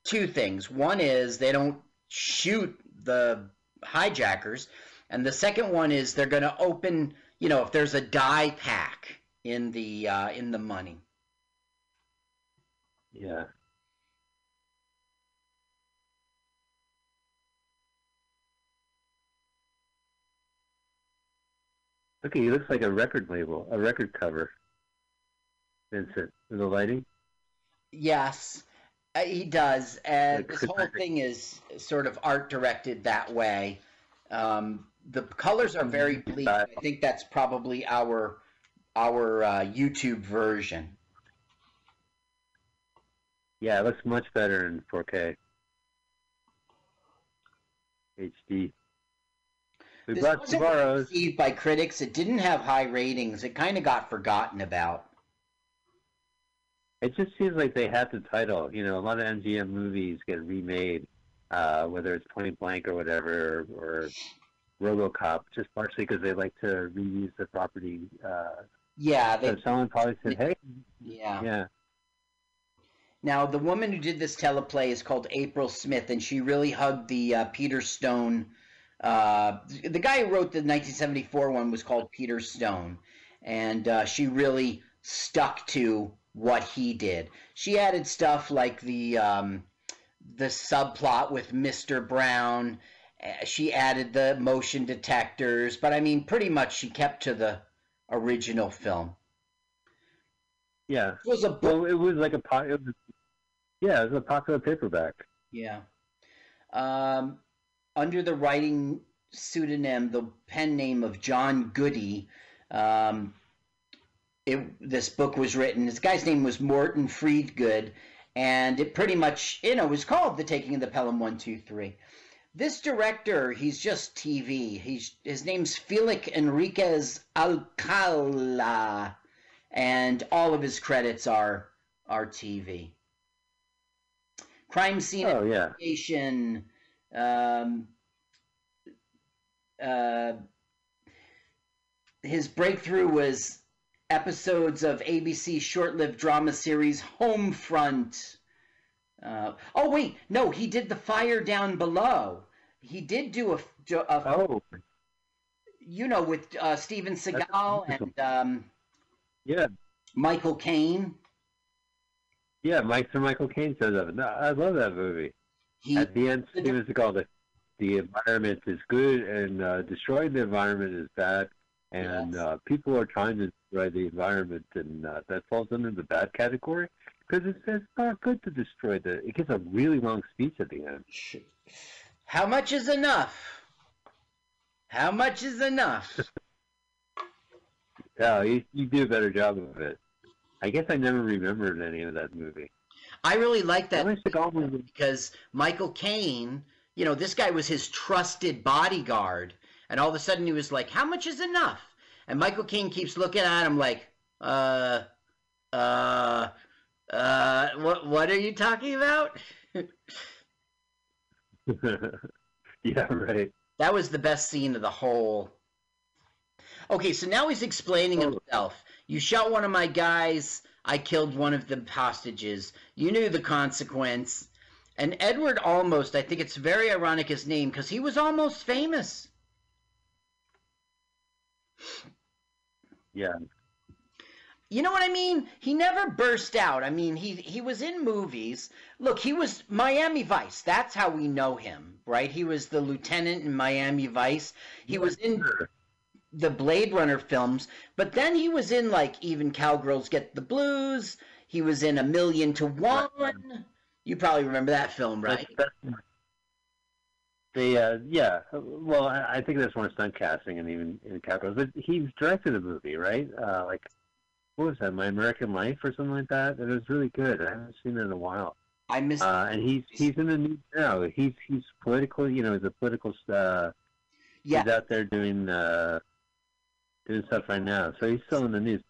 two things. One is they don't shoot the hijackers, and the second one is they're going to open. You know, if there's a die pack in the uh, in the money. Yeah. Okay, he looks like a record label, a record cover. Vincent, the lighting. Yes, uh, he does, and this whole thing is sort of art directed that way. Um, the colors are very bleak. I think that's probably our our uh, YouTube version. Yeah, it looks much better in 4K. HD. We This brought wasn't received by critics. It didn't have high ratings. It kind of got forgotten about. It just seems like they had the title. You know, a lot of MGM movies get remade, uh, whether it's Point Blank or whatever, or, or RoboCop, just partially because they like to reuse the property. Uh, Yeah, they, so someone probably said, "Hey, yeah. yeah, Now, the woman who did this teleplay is called April Smith, and she really hugged the uh, Peter Stone. Uh, the guy who wrote the 1974 one was called Peter Stone, and uh, she really stuck to what he did. She added stuff like the um, the subplot with Mr. Brown. Uh, She added the motion detectors, but I mean, pretty much she kept to the original film. yeah." It was a book. Well, it was like a po- it was, yeah, it was a popular paperback. Yeah. Um, under the writing pseudonym, the pen name of John Godey, um, it, this book was written. This guy's name was Morton Friedgood, and it pretty much, you know, was called The Taking of the Pelham 123. This director, he's just TV. He's his name's Felix Enriquez Alcala, and all of his credits are are TV. Crime Scene Oh yeah, Investigation, um, uh, his breakthrough was episodes of ABC short-lived drama series Homefront. Uh, oh wait, no, he did the Fire Down Below. He did do a, a oh you know, with uh, Steven Seagal and um, yeah, Michael Caine. yeah. Mike Sir Michael Caine says that. No, I love that movie. He At the end, Steven Seagal, the, the environment is good and uh, destroying the environment is bad, and Yes. uh, people are trying to destroy the environment, and uh, that falls under the bad category because it's, it's not good to destroy the. It gives a really long speech at the end. How much is enough? How much is enough? Yeah, you, you do a better job of it. I guess I never remembered any of that movie. I really like that Steven Seagal movie. because Michael Caine, you know, this guy was his trusted bodyguard, and all of a sudden he was like, "How much is enough?" And Michael Caine keeps looking at him like, "Uh, uh, uh, what what are you talking about?" yeah, right. That was the best scene of the whole. Okay, so now he's explaining himself. You shot one of my guys. I killed one of the hostages. You knew the consequence. And Edward Olmos, I think it's very ironic his name because he was almost famous. Yeah, You know what I mean? He never burst out. I mean, he he was in movies. Look, he was Miami Vice. That's how we know him, right? He was the lieutenant in Miami Vice. He was in the Blade Runner films, but then he was in like even Cowgirls Get the Blues. He was in A Million to One. You probably remember that film, right? That's, that's, the uh, yeah. Well, I, I think that's more stunt casting and even in Capitals. But he's directed a movie, right? Uh, like what was that? My American Life or something like that. And It was really good. I haven't seen it in a while. I missed. Uh, and he's he's in the news now. He's he's political. You know, he's a political. Uh, Yeah. He's out there doing uh, doing stuff right now. So he's still in the news.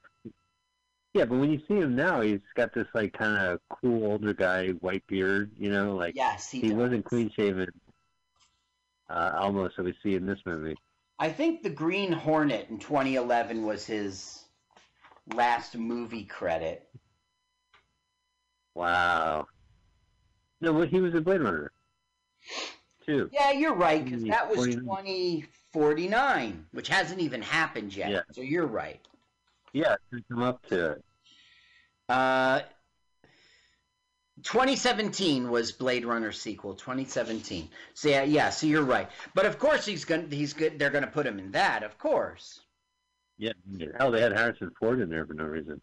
Yeah, but when you see him now, he's got this like kind of cool older guy, white beard. You know, like Yes, he he wasn't clean shaven. Uh, Olmos that we see in this movie. I think the Green Hornet in 2011 was his last movie credit. Wow. No, but he was a Blade Runner too. Yeah, you're right, because that was 49. which hasn't even happened yet. Yeah. So you're right. Yeah, come up to it. Uh, 2017 was Blade Runner sequel. 2017. So yeah, yeah. So you're right. But of course he's gonna he's good. They're gonna put him in that. Of course. Yeah, hell, they had Harrison Ford in there for no reason.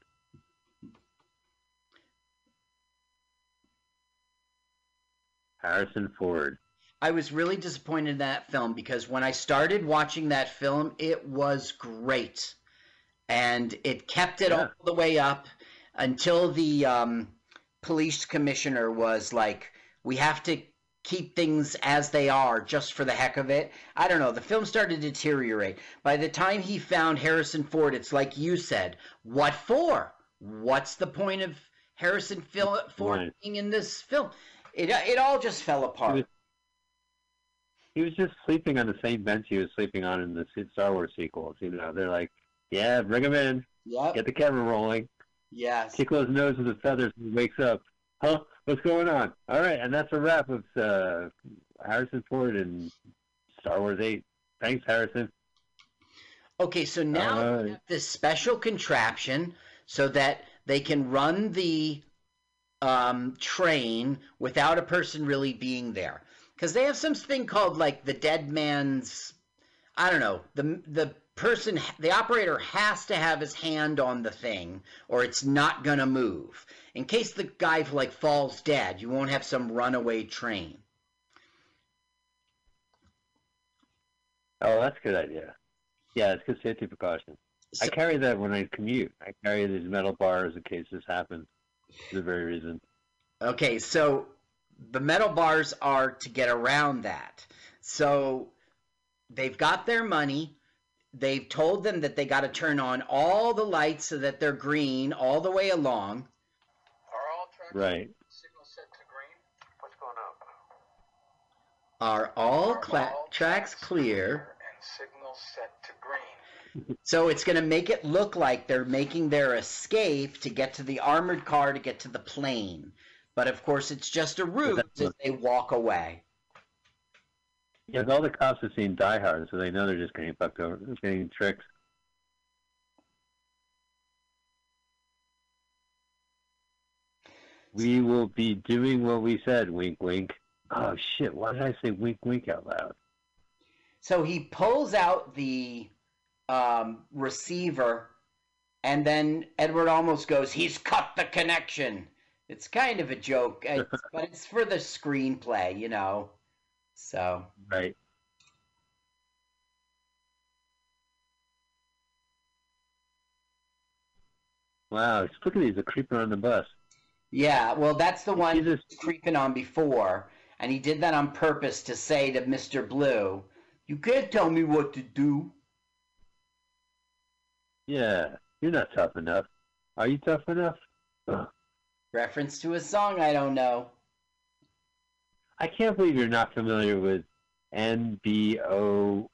Harrison Ford. I was really disappointed in that film because when I started watching that film, it was great, and it kept it all the way up until the um, police commissioner was like, "We have to keep things as they are, just for the heck of it." I don't know. The film started to deteriorate. By the time he found Harrison Ford, it's like you said, "What for? What's the point of Harrison Phil- Ford Right. being in this film?" It it all just fell apart. He was just sleeping on the same bench he was sleeping on in the Star Wars sequels. You know, they're like, "Yeah, bring him in. Yep. Get the camera rolling. Yes. Tickle his nose with the feathers and he wakes up. Huh? What's going on? All right, and that's a wrap of uh, Harrison Ford and Star Wars Eight. Thanks, Harrison. Okay, so now they Alright. have this special contraption so that they can run the um, train without a person really being there. Because they have something called like the dead man's, I don't know, the the person, the operator has to have his hand on the thing or it's not gonna move. In case the guy like falls dead, you won't have some runaway train. Oh, that's a good idea. Yeah, it's good safety precaution. I carry that when I commute. I carry these metal bars in case this happens. For the very reason. Okay, so the metal bars are to get around that. So they've got their money. They've told them that they got to turn on all the lights so that they're green all the way along. Right. What's going on? Are all cla- tracks clear? And signals set to green. So it's going to make it look like they're making their escape to get to the armored car to get to the plane. But of course, it's just a ruse as they walk away. Yeah, all the cops have seen Die Hard, so they know they're just getting fucked over, just getting tricked. We will be doing what we said, wink, wink. Oh shit! Why did I say wink, wink out loud? So he pulls out the um, receiver, and then Edward Olmos goes, "He's cut the connection." It's kind of a joke, it's, uh, but it's for the screenplay, you know. So Right. Wow, look at these, a creeper on the bus. yeah, well, that's the one he was creeping on before, and he did that on purpose to say to Mister Blue, "You can't tell me what to do." Yeah, you're not tough enough. Are you tough enough? Ugh. Reference to a song I don't know. I can't believe you're not familiar with NBOTB.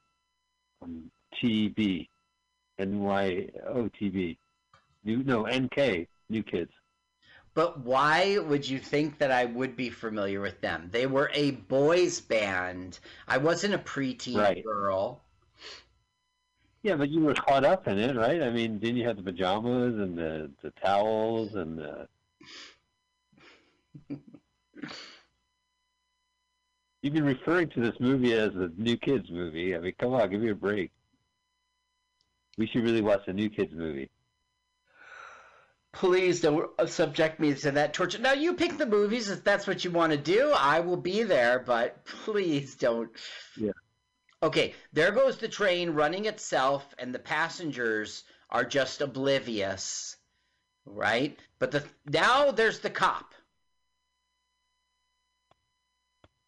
NYOTB. New, no, NK. New Kids. But why would you think that I would be familiar with them? They were a boys band. I wasn't a preteen Right. girl. Yeah, but you were caught up in it, right? I mean, didn't you have the pajamas and the, the towels and the... You've been referring to this movie as a New Kids movie. I mean, come on, give me a break. We should really watch the New Kids movie. Please don't subject me to that torture. Now you pick the movies if that's what you want to do. I will be there, but please don't. Yeah. Okay, there goes the train running itself, and the passengers are just oblivious, right? But the now there's the cop.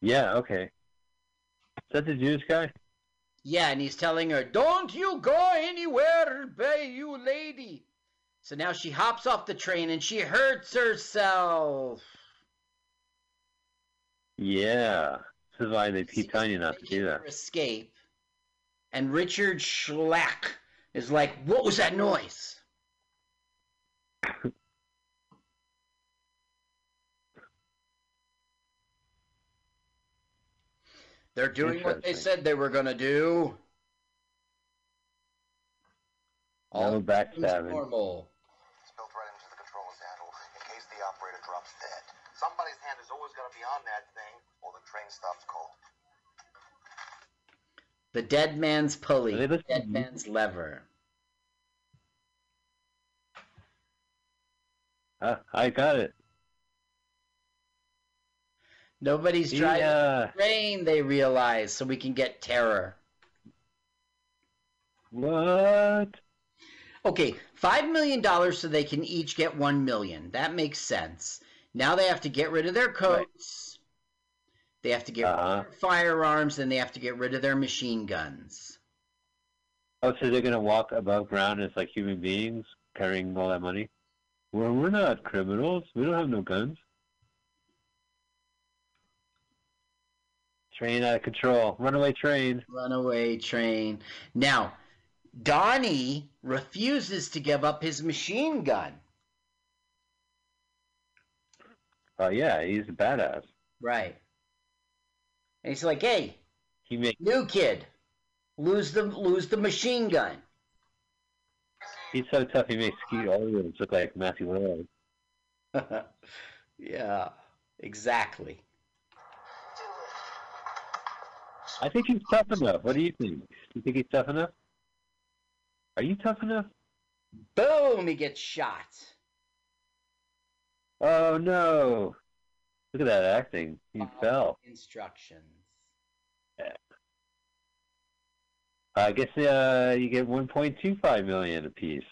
Yeah, okay. Is that the Jewish guy? Yeah, and he's telling her, Don't you go anywhere, bay you lady. So now she hops off the train and she hurts herself. Yeah. This is why they keep telling you not to do that. Escape. And Richard Schlack is like, What was that noise? They're doing what they said they were going to do. No backstabbing. Normal. It's built right into the controller's handle in case the operator drops dead. Somebody's hand is always going to be on that thing, or the train stops cold. The dead man's pulley, the listening dead to man's lever. Uh, I got it. Nobody's The, driving uh, the train, they realize, so we can get terror. What? Okay, five million dollars so they can each get one million. That makes sense. Now they have to get rid of their coats. They have to get Uh-huh. of their firearms, and they have to get rid of their machine guns. Oh, so they're gonna walk above ground as like human beings carrying all that money? Well, we're not criminals. We don't have no guns. Train out of control. Runaway train. Runaway train. Now, Donnie refuses to give up his machine gun. Oh yeah, he's a badass. Right. And he's like, "Hey, He make new kid, lose the lose the machine gun." he's so tough. He makes Skeet Ulrich look like Matthew Lillard. yeah, exactly. I think he's tough enough. What do you think? You think he's tough enough? Are you tough enough? Boom! He gets shot. Oh no! Look at that acting. He fell. Instructions. I guess uh, you get 1.25 million apiece.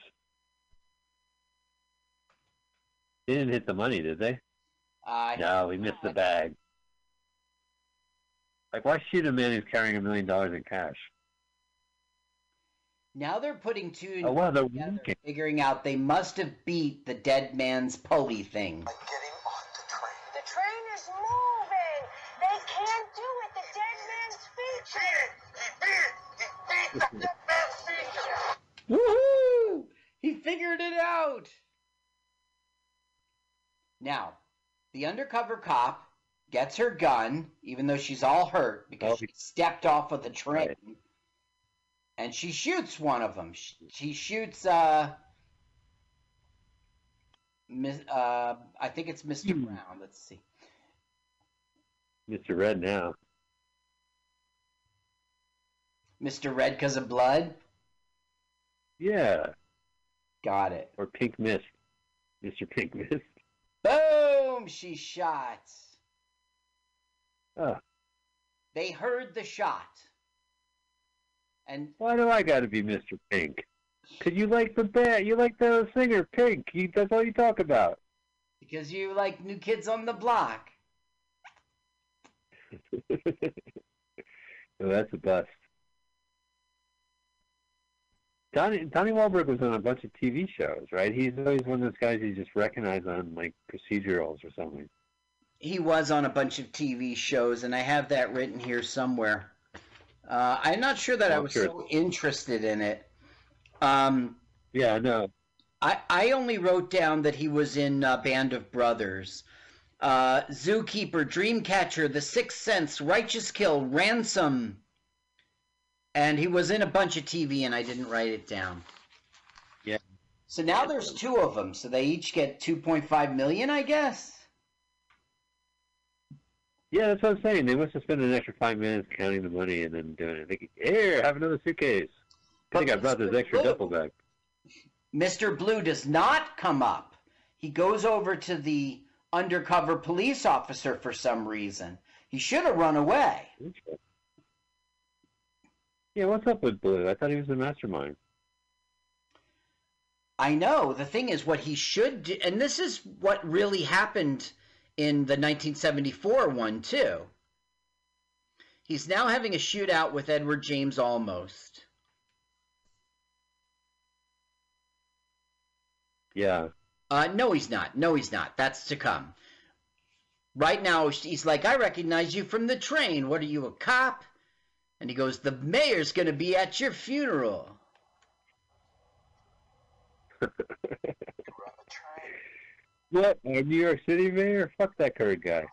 They didn't hit the money, did they? I No, we missed the bag. Like, why shoot a man who's carrying a million dollars in cash? Now they're putting two and Oh wow, they're together, winking. figuring out they must have beat the dead man's pulley thing. By getting on the train The train is moving. They can't do it. The dead man's feet. featured. Woohoo! He figured it out. Now, the undercover cop gets her gun, even though she's all hurt because Oh, she stepped off of the train, and she shoots one of them. She, she shoots, uh, Miss, uh, I think it's Mr. Hmm. Brown. Let's see. Mr. Red now. Mr. Red because of blood. Yeah. Got it. Or Pink Mist. Mr. Pink Mist. Boom! She shot. Oh, They heard the shot. And why do I gotta be Mr. Pink? Cause you like the band, you like the singer Pink. You, that's all you talk about. because you like new kids on the block. So that's a bust. Donnie Donnie Wahlberg was on a bunch of TV shows, right? He's always one of those guys you just recognize on like procedurals or something. He was on a bunch of TV shows, and I have that written here somewhere. Uh, I'm not sure that I Oh, was sure. so interested in it. Um, Yeah, no. I, I only wrote down that he was in uh, Band of Brothers, uh, Zookeeper, Dreamcatcher, The Sixth Sense, Righteous Kill, Ransom, and he was in a bunch of TV, and I didn't write it down. Yeah. So now there's two of them, so they each get 2.5 million, I guess. Yeah, that's what I'm saying. They must have spent an extra five minutes counting the money and then doing it. Thinking, here, have another suitcase. I think I brought this extra duffel bag. Mr. Blue does not come up. He goes over to the undercover police officer for some reason. He should have run away. Yeah, what's up with Blue? I thought he was the mastermind. I know. The thing is, what he should do, and this is what really happened in the 1974 one, too. He's now having a shootout with Edward James Olmos. Yeah. Uh, no, he's not. No, he's not. That's to come. Right now, he's like, I recognize you from the train. What are you, a cop? And he goes, The mayor's going to be at your funeral. What? A New York City mayor? Fuck that current guy.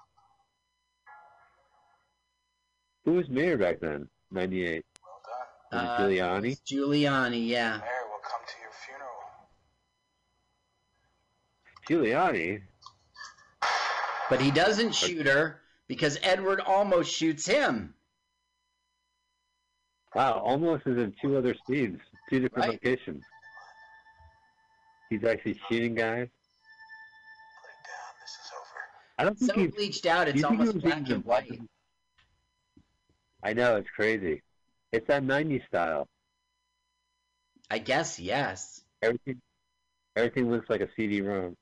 Who was mayor back then? 98. Was it Uh, Giuliani? Giuliani, yeah. Mayor will come to your funeral. Giuliani? But he doesn't shoot her because Edward Olmos shoots him. Wow, Olmos is in two other scenes, two different Right. locations. He's actually shooting guys. I don't think So he's. bleached out, it's he almost black and white. I know it's crazy. It's that '90s style. I guess yes. Everything, everything looks like a CD-ROM.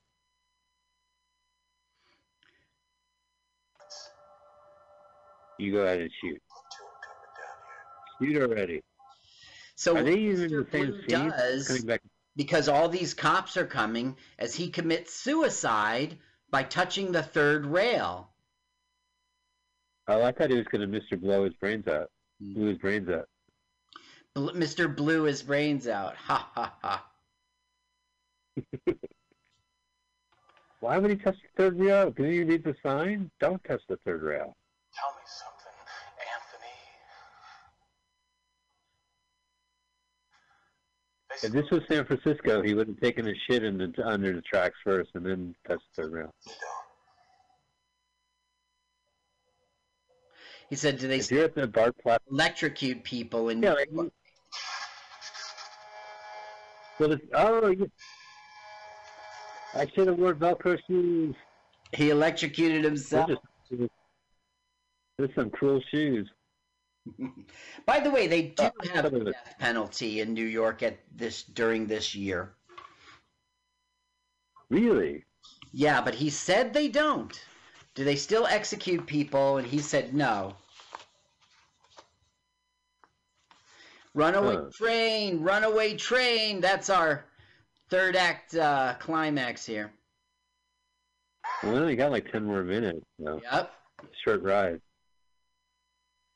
You go ahead and shoot. Shoot already. So Are they Mr. the same scene? does Coming back. because all these cops are coming as he commits suicide by touching the third rail. Oh, I thought he was going to Mr. Blow his brains out. Hmm. Blew his brains out. Bl- Mr. blew his brains out. Ha ha ha. Why would he touch the third rail? Do you need the sign? Don't touch the third rail. Tell me something, If this was San Francisco, he would have taken his shit in the, under the tracks first and then touched the third rail. He said, "Do they If you're at the BART platform, electrocute people in Yeah, like- York?" well, it's, oh. I should have worn Velcro shoes. He electrocuted himself. just, there's some cruel shoes. By the way, they do Uh, have a death penalty in New York at this during this year. Really? Yeah, but he said they don't. Do they still execute people? And he said no. Runaway Huh. train, runaway train. That's our third act uh, climax here. Well, we only got like 10 more minutes. So. Yep. Short ride.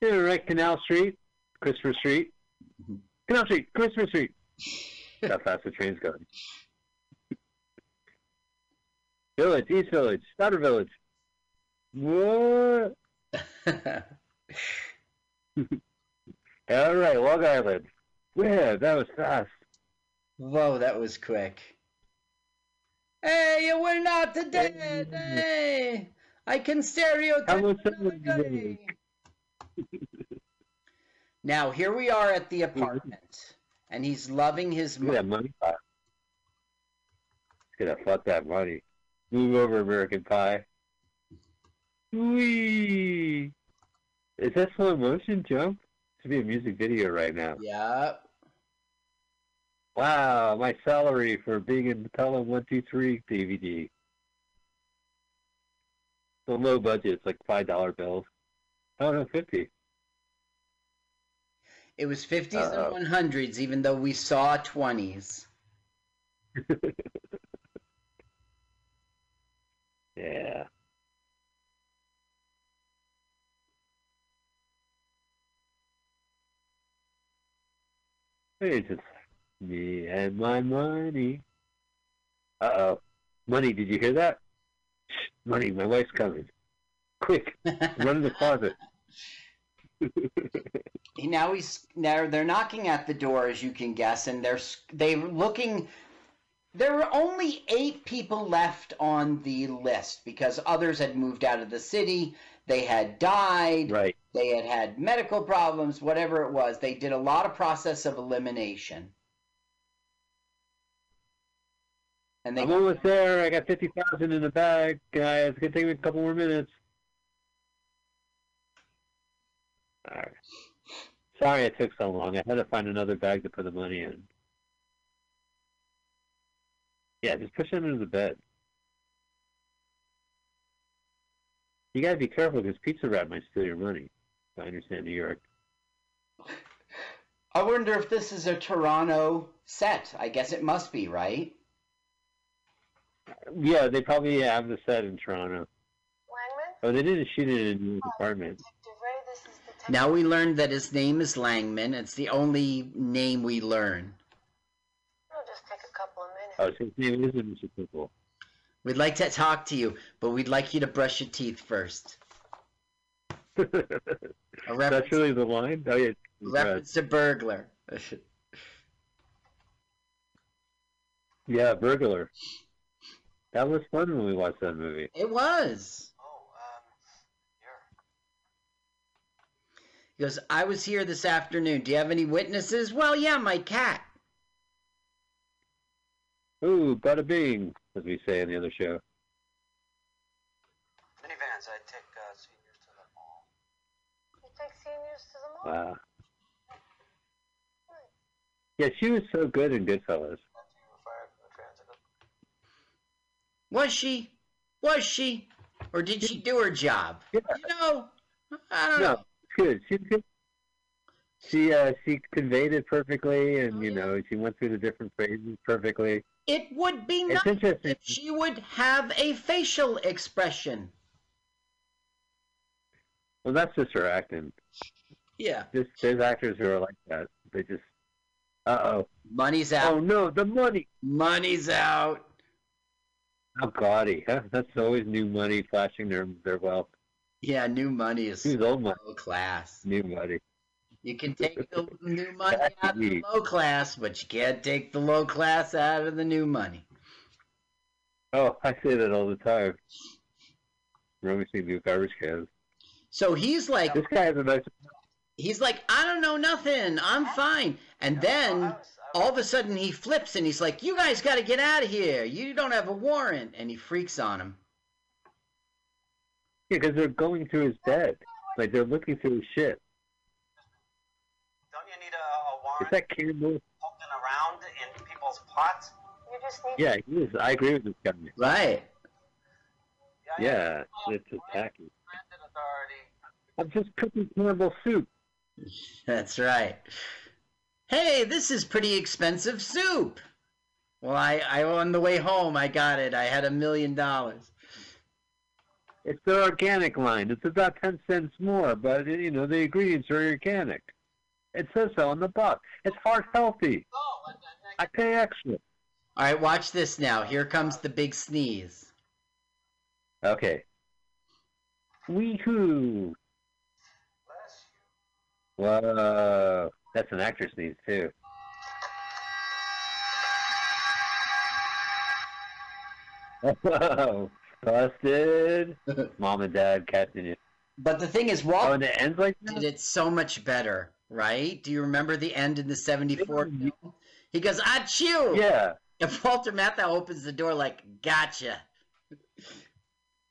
Yeah, right, Canal Street, Christopher Street. Mm-hmm. Canal Street, Christopher Street. That's how fast the train's going. Village, East Village, Outer Village. What? All right, Long Island. Yeah, that was fast. Whoa, that was quick. Hey, you were not dead. Hey, I can stereotype. Another. Now here we are at the apartment, and he's loving his at that money. money pie. At that, fuck that money. Move over, American Pie. Whee! Is that slow motion jump? Should be a music video right now. Yep. Wow, my salary for being in Pelham 123 DVD. The low budget, it's like $5 bills. Oh, no, 50 It was 50s Uh-oh. and 100s, even though we saw 20s. Yeah. It's just me and my money. Uh oh. Money, did you hear that? Money, my wife's coming. Quick, run in the closet. Now he's now they're knocking at the door, as you can guess, and they're they're looking. There were only eight people left on the list because others had moved out of the city. They had died. Right. They had had medical problems, whatever it was. They did a lot of process of elimination. And they I'm almost there. I got 50000 in the bag, guys. It's going to take me a couple more minutes. All right. Sorry it took so long. I had to find another bag to put the money in. Yeah, just push it under the bed. You gotta be careful because Pizza Rat might steal your money. I understand New York. I wonder if this is a Toronto set. I guess it must be, right? Yeah, they probably have the set in Toronto. Langman? Oh, they didn't shoot it in a new apartment. Detective Ray, this is Detective Now we learned that his name is Langman. It's the only name we learn. It'll just take a couple of minutes. Oh, so his name is Mr. Pickle. We'd like to talk to you, but we'd like you to brush your teeth first. A That's really the line? Oh, yeah. reference to burglar. Yeah, Burglar. That was fun when we watched that movie. It was. Oh, um, here. He goes, I was here this afternoon. Do you have any witnesses? Well, yeah, my cat. Ooh, bada bing, as we say in the other show. Minivans, I take uh, seniors to the mall. You take seniors to the mall? Wow. Yeah, she was so good in Goodfellas. After you were fired from the transit. Was she? Was she? Or did she do her job? Yeah. You know, I don't No, know. Good. She's good. She uh she conveyed it perfectly, and you know she went through the different phases perfectly. It would be It's nice interesting. if she would have a facial expression. Well, that's just her acting. Yeah. Just there's actors who are like that. They just, uh oh, Money's out. oh no, the money. Money's out. How gaudy, huh? That's always new money flashing their their wealth. Yeah, new money is Who's old money? low class. New money. You can take the new money out of the low class, but you can't take the low class out of the new money. Oh, I say that all the time. Rummaging through garbage cans. So he's like, This guy has a nice. he's like, I don't know nothing. I'm fine. And then all of a sudden he flips and he's like, you guys got to get out of here. You don't have a warrant. And he freaks on him. Yeah, because they're going through his bed. Like they're looking through his shit. Don't you need a, a Is that Campbell? poking around in people's pots? You just need Yeah, he is. I agree with this guy. Right. Yeah, it's attacking. Transit authority. I'm just cooking Campbell soup. That's right. Hey, this is pretty expensive soup. Well, I, I on the way home, I got it. I had a million dollars. It's the organic line. It's about ten cents more, but you know the ingredients are organic. It says so on the box. It's heart healthy. Oh, I pay extra. All right, watch this now. Here comes the big sneeze. Okay. Weehoo! Whoa, that's an actor sneeze too. Whoa, busted. Mom and dad catching you. But the thing is, Walt oh, and it ends like that? it's so much better, right? Do you remember the end in the '74 film? He goes, "Achoo!" Yeah. If Walter Matthau opens the door, like, gotcha.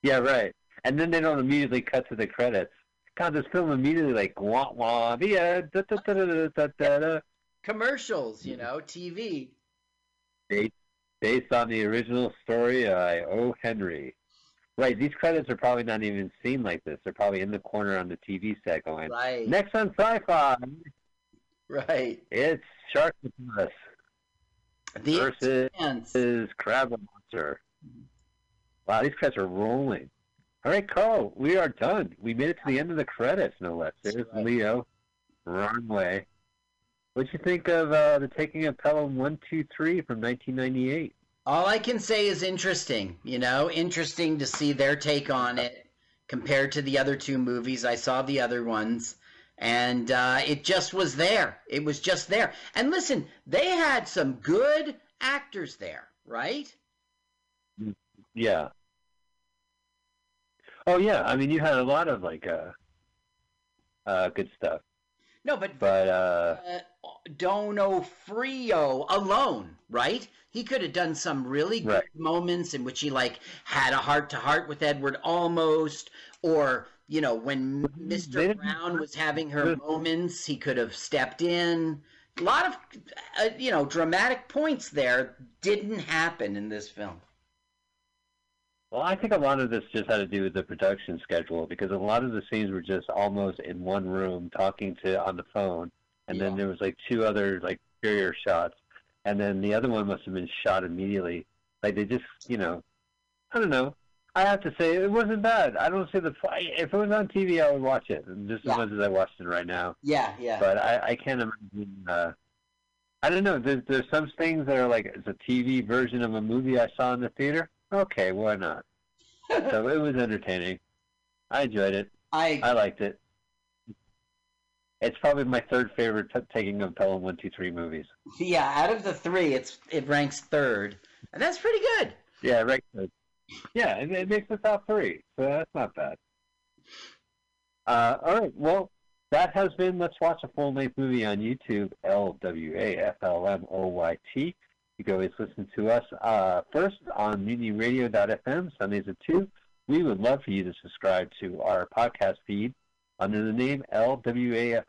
Yeah, right. And then they don't immediately cut to the credits. God, this film immediately like wah wah yeah da da da da da da da. Commercials, you know, TV. Based, based on the original story by O. Henry. Right, these credits are probably not even seen like this. They're probably in the corner on the TV set going, Right. next on Sci-Fi, Right. it's Sharktopus The versus Expanse. Crab Monster. Wow, these credits are rolling. All right, Carl, we are done. We made it to the end of the credits, no less. There's right. Leo, runway. What'd you think of uh, the Taking of Pelham 123 from 1998? All I can say is interesting, you know, interesting to see their take on it compared to the other two movies. I saw the other ones, and uh, it just was there. It was just there. And listen, they had some good actors there, right? Yeah. Oh yeah, I mean you had a lot of like uh, uh good stuff, No, but but uh, uh, D'Onofrio alone, right? He could have done some really good Right. moments in which he like had a heart to heart with Edward Olmos, or you know when Mr. Brown was having her moments, he could have stepped in. A lot of uh, you know dramatic points there didn't happen in this film. Well, I think a lot of this just had to do with the production schedule because a lot of the scenes were just almost in one room talking to on the phone, and then there was like two other like exterior shots, and then the other one must have been shot immediately. Like they just, you know, I don't know. I have to say it wasn't bad. I don't see the if it was on TV, I would watch it just as much as I watched it right now. Yeah, yeah. But I, I can't imagine. Uh, I don't know. There's there's some things that are like it's a TV version of a movie I saw in the theater. Okay, why not? so it was entertaining. I enjoyed it. I I liked it. It's probably my third favorite t- taking of Pelham One Two Three movies. Yeah, out of the three, it's it ranks third, and that's pretty good. Yeah, right. Yeah, it, it makes the top three, so that's not bad. Uh, all right, well, that has been Let's Watch a Full Length Movie on YouTube, L W A F L M O Y T. You can always listen to us uh, first on MutinyRadio.fm, Sundays at 2. We would love for you to subscribe to our podcast feed under the name LWAFLMOYT.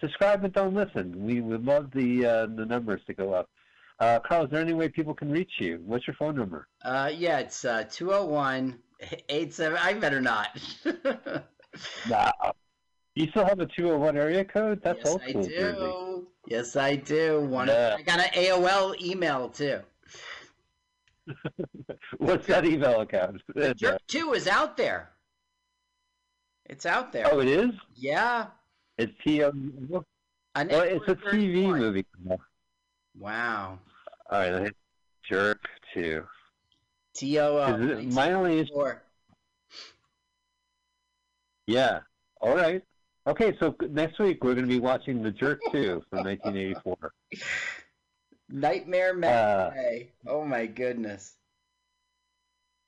Subscribe but don't listen. We would love the uh, the numbers to go up. Uh, Carl, is there any way people can reach you? What's your phone number? Uh, yeah, it's uh, 201 87. I better not. Nah. You still have a 201 area code? That's yes, old I school, Jersey. Yes, I do. One. Yeah. I got an AOL email too. What's that email account? Jerk Two is out there. It's out there. Oh, it is? Yeah. It's T Well, it's a TV movie. Wow. All right, Jerk 2. T O O. My only issue- Yeah. All right. Okay, so next week we're going to be watching The Jerk 2 from 1984. Nightmare Uh, Matinee. oh my goodness.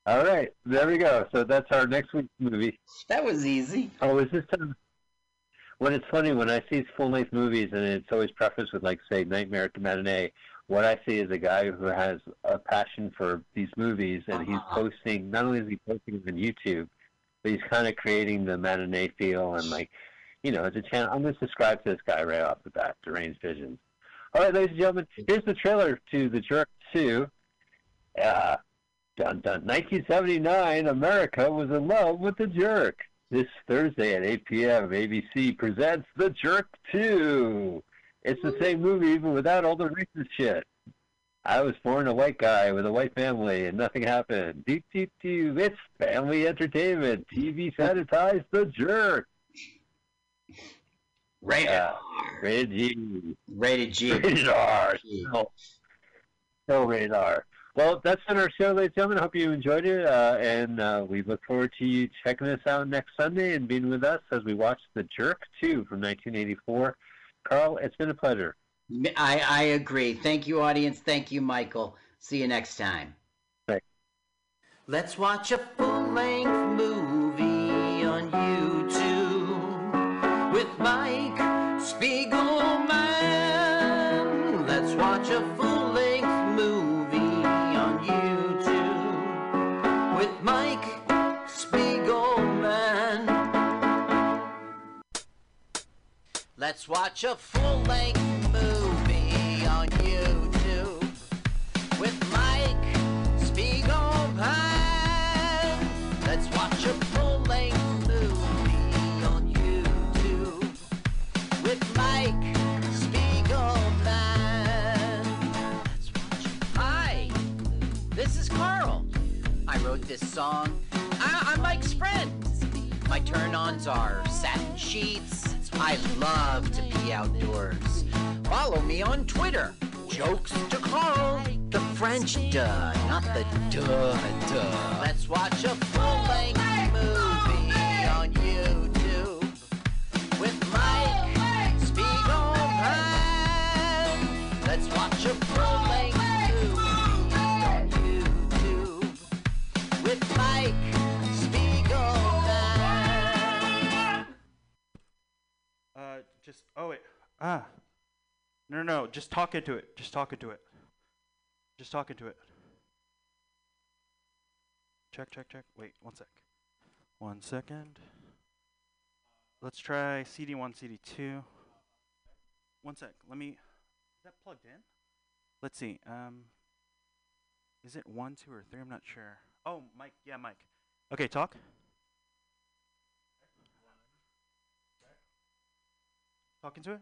All right, there we go. So that's our next week's movie. That was easy. Oh, is this time? When it's funny when I see full-length movies and it's always prefaced with like say Nightmare at the Matinee. What I see is a guy who has a passion for these movies, and he's posting. Not only is he posting them on YouTube, but he's kind of creating the matinee feel and like, you know, it's a channel. I'm to subscribe to this guy right off the bat, Deranged Visions. All right, ladies and gentlemen, here's the trailer to The Jerk 2. Uh, dun, dun, 1979, America was in love with The Jerk. This Thursday at 8 p.m., ABC presents The Jerk 2. It's the same movie, but without all the racist shit. I was born a white guy with a white family, and nothing happened. Deep, deep, deep. It's family entertainment. TV sanitized The Jerk. Rated Uh, rated G. Rated G. Rated R. No, no rated R. Well, that's been our show, ladies and gentlemen. I hope you enjoyed it, uh, and uh, we look forward to you checking us out next Sunday and being with us as we watch The Jerk 2 from 1984. Carl, it's been a pleasure. I, I agree. Thank you, audience. Thank you, Michael. See you next time. Thanks. Let's watch a Let's watch a full-length movie on YouTube with Mike Spiegelman. Let's watch a full-length movie on YouTube with Mike Spiegelman. Hi, this is Carl. I wrote this song. Uh, I- I'm Mike's friend. My turn-ons are satin sheets. I love to be outdoors. Follow me on Twitter. Jokes to Carl. The French duh, not the duh duh. Let's watch a full-length movie no, no, just talk into it. Just talk into it. Just talk into it. Check, check, check. Wait, one sec. One second. Let's try CD1, CD2. One sec. Let me. Is that plugged in? Let's see. Um. Is it one, two, or three? I'm not sure. Oh, Mike. Yeah, Mike. Okay, talk. Talking to it?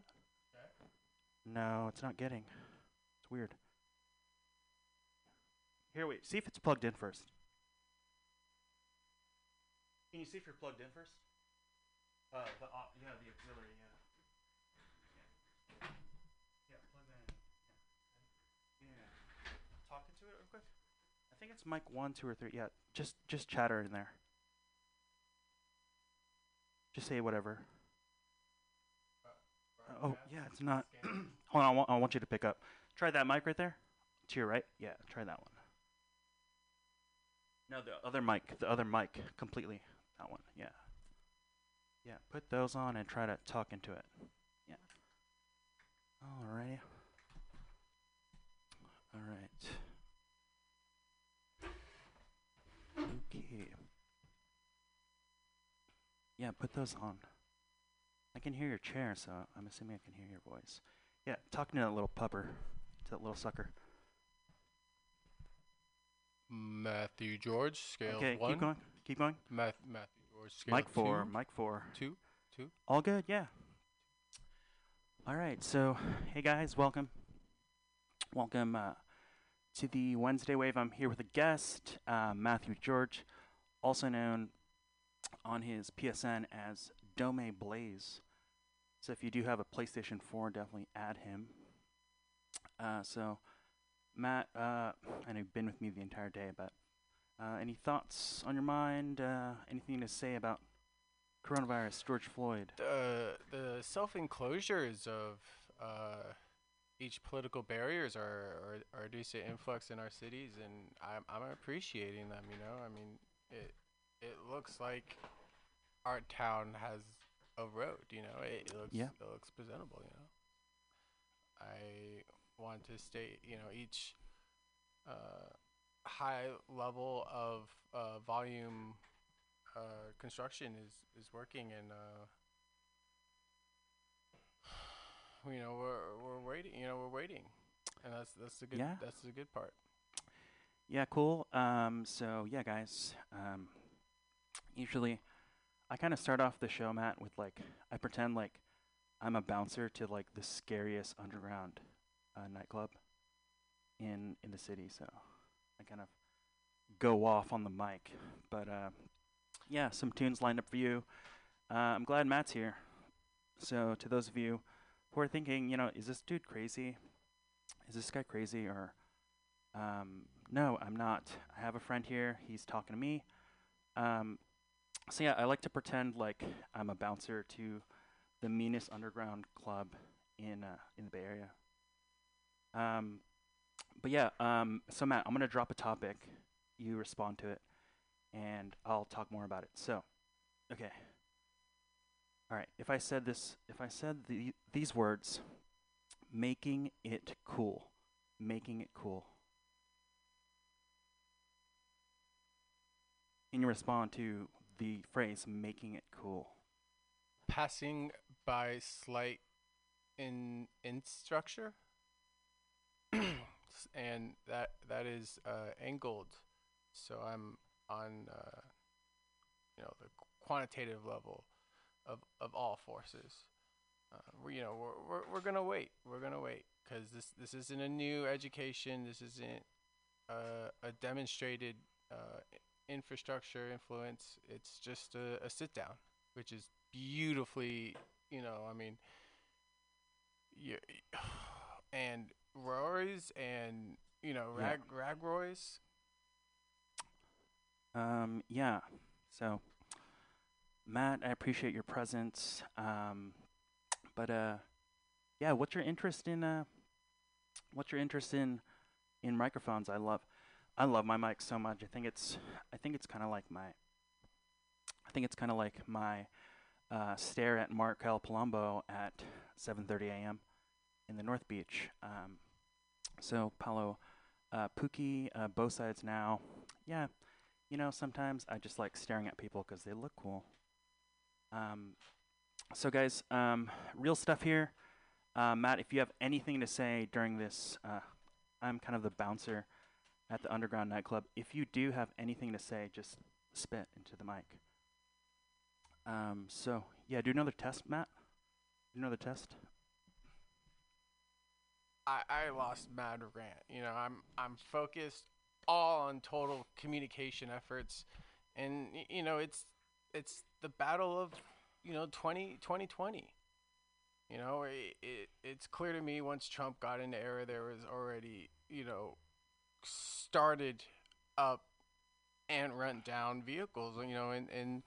No, it's not getting. It's weird. Here, wait. See if it's plugged in first. Can you see if you're plugged in first? Uh, the op- yeah, the auxiliary, yeah. Yeah, plug that in. Yeah. Talking to it real quick. I think it's mic one, two, or three. Yeah, just just chatter in there. Just say whatever. Oh yeah, it's not. Hold on, I want, I want you to pick up. Try that mic right there. To your right. Yeah, try that one. No, the other mic. The other mic completely. That one. Yeah. Yeah. Put those on and try to talk into it. Yeah. Alrighty. All right. Okay. Yeah, put those on. I can hear your chair, so I'm assuming I can hear your voice. Yeah, talking to that little pupper, to that little sucker. Matthew George, scale okay, one. keep going. Keep going. Math, Matthew George, scale Mike four. two. Mike four. Two. Two. All good. Yeah. All right. So, hey guys, welcome. Welcome uh, to the Wednesday Wave. I'm here with a guest, uh, Matthew George, also known on his PSN as Dome Blaze. So if you do have a PlayStation 4, definitely add him. Uh, so, Matt, uh, I know you've been with me the entire day, but uh, any thoughts on your mind? Uh, anything to say about coronavirus, George Floyd? The the self enclosures of uh, each political barriers are, are are a decent influx in our cities, and I'm I'm appreciating them. You know, I mean, it it looks like our town has a road. You know, it, it looks Yeah. it looks presentable. You know, I want to state, you know, each uh, high level of uh, volume uh, construction is is working, and uh, you know we're we're waiting. You know we're waiting, and that's that's the good Yeah. that's the good part. Yeah, cool. Um, so yeah, guys. Um, usually, I kind of start off the show, Matt, with like I pretend like I'm a bouncer to like the scariest underground uh, nightclub in in the city. So I kind of go off on the mic. But uh, yeah, some tunes lined up for you. Uh, I'm glad Matt's here. So to those of you who are thinking, you know, is this dude crazy? Is this guy crazy or um, no, I'm not. I have a friend here. He's talking to me. Um, so yeah, I like to pretend like I'm a bouncer to the meanest underground club in uh, in the Bay Area. Um, but yeah, um, so Matt, I'm gonna drop a topic. You respond to it, and I'll talk more about it. So, okay. All right. If I said this, if I said the, these words, making it cool, making it cool. Can you respond to the phrase making it cool? Passing by slight in in structure, and that that is uh, angled. So I'm on uh, you know the quantitative level of of all forces. Uh, we, you know we're, we're we're gonna wait. We're gonna wait because this this isn't a new education. This isn't uh, a demonstrated uh, infrastructure influence. It's just a, a sit down, which is beautifully, you know, I mean, you, and Rory's and you know Yeah. Rag Rag Roy's. Um, yeah. So, Matt, I appreciate your presence. Um, but uh, yeah, what's your interest in uh, what's your interest in in microphones? I love, I love my mic so much. I think it's, I think it's kind of like my, I think it's kind of like my uh, stare at Mark L. Palumbo at 7:30 a.m. in the North Beach. Um, so Paulo, uh, Pookie, uh, both sides now. Yeah, you know, sometimes I just like staring at people because they look cool. Um, so, guys, um, real stuff here. Uh, Matt, if you have anything to say during this, uh, I'm kind of the bouncer. At the Underground nightclub. If you do have anything to say, just spit into the mic. Um, so yeah, do another test, Matt. Do another test. I, I lost mad rant. You know, I'm I'm focused all on total communication efforts, and y- you know, it's it's the battle of you know 20 2020. You know, it, it it's clear to me once Trump got into era, there was already you know started up and run down vehicles. You know, in in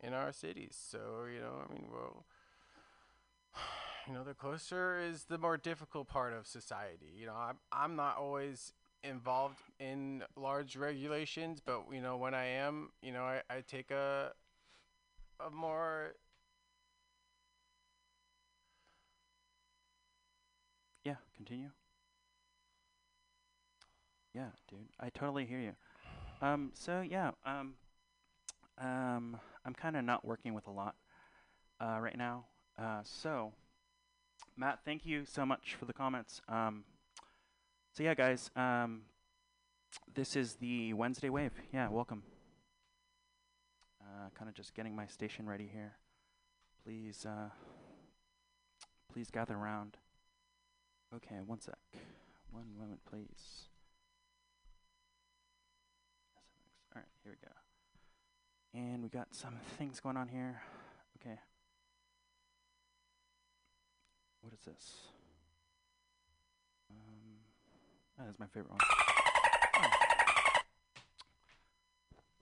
in our cities. So you know, I mean, well you know the closer is the more difficult part of society you know i'm, I'm not always involved in large regulations but you know when i am you know i, I take a a more Yeah, continue. Yeah, dude, I totally hear you. Um, so yeah, um, um, I'm kind of not working with a lot uh, right now. Uh, so, Matt, thank you so much for the comments. Um, so yeah, guys, um, this is the Wednesday Wave. Yeah, welcome. Uh, kind of just getting my station ready here. Please, uh, please gather around. Okay, one sec. One moment, please. SMX. All right, here we go. And we got some things going on here. Okay. What is this? Um, that is my favorite one.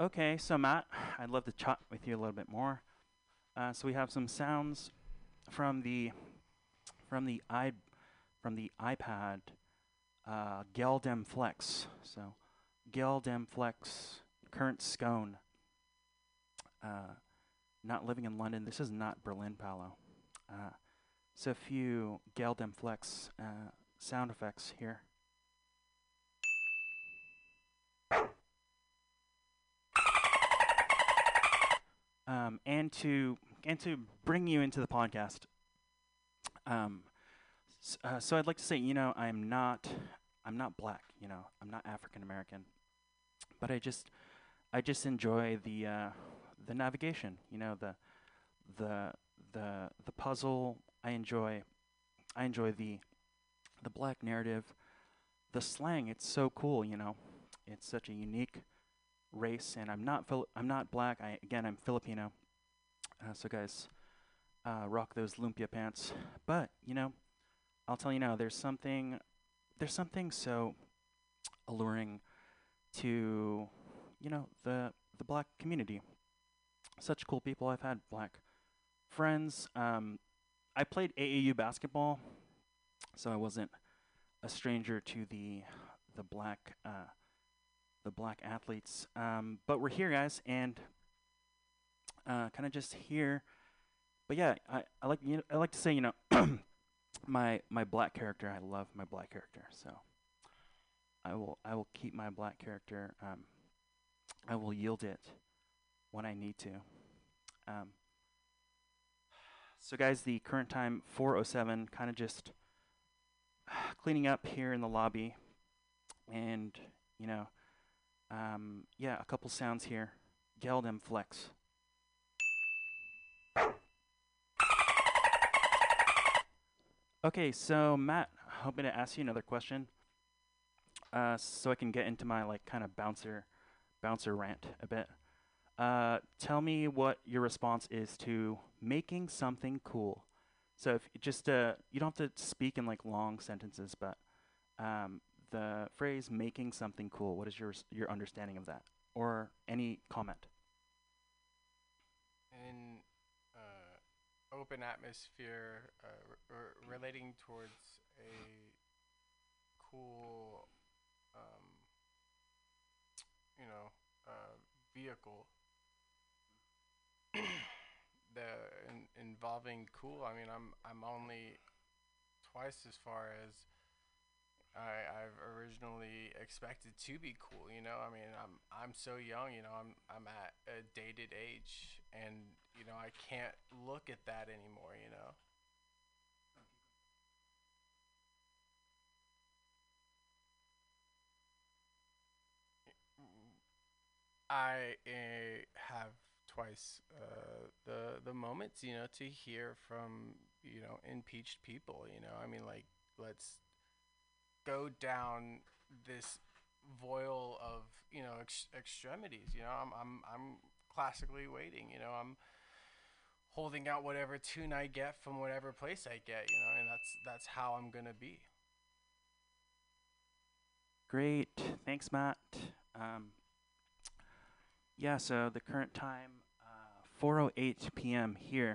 Oh. Okay, so Matt, I'd love to chat with you a little bit more. Uh, so we have some sounds from the from the i from the iPad uh, Geldem Flex. So Geldem Flex current scone. Uh, not living in London. This is not Berlin Palo. Uh, so a few Geldem Flex uh, sound effects here. Um, and to and to bring you into the podcast. Um, s- uh, so I'd like to say, you know, I'm not I'm not black. You know, I'm not African American, but I just I just enjoy the uh, the navigation. You know, the the the the puzzle. I enjoy I enjoy the the black narrative, the slang. It's so cool. You know, it's such a unique race, and I'm not Fili- I'm not black. I again I'm Filipino. Uh, so guys, uh, rock those lumpia pants. But you know, I'll tell you now. There's something there's something so alluring to you know the the black community. Such cool people. I've had black friends. Um, I played AAU basketball, so I wasn't a stranger to the the black uh, the black athletes. Um, but we're here, guys, and uh, kind of just here. But yeah, I, I like you know, I like to say you know my my black character. I love my black character, so I will I will keep my black character. Um, I will yield it when I need to. Um, so, guys, the current time 4:07. Kind of just cleaning up here in the lobby, and you know, um, yeah, a couple sounds here. Geldem Flex. Okay, so Matt, hoping to ask you another question, uh, so I can get into my like kind of bouncer, bouncer rant a bit. Uh, tell me what your response is to making something cool. So if just uh, you don't have to speak in like long sentences, but um, the phrase "making something cool." What is your your understanding of that, or any comment? in uh, open atmosphere uh, r- relating towards a cool, um, you know, vehicle. the in, involving cool. I mean, I'm I'm only twice as far as I, I've originally expected to be cool. You know, I mean, I'm I'm so young. You know, I'm I'm at a dated age, and you know, I can't look at that anymore. You know. I uh, have twice uh, the the moments, you know, to hear from you know impeached people. You know, I mean, like let's go down this voil of you know ex- extremities. You know, I'm I'm I'm classically waiting. You know, I'm holding out whatever tune I get from whatever place I get. You know, and that's that's how I'm gonna be. Great. Thanks, Matt. Um, yeah, so the current time, uh, 4.08 p.m. here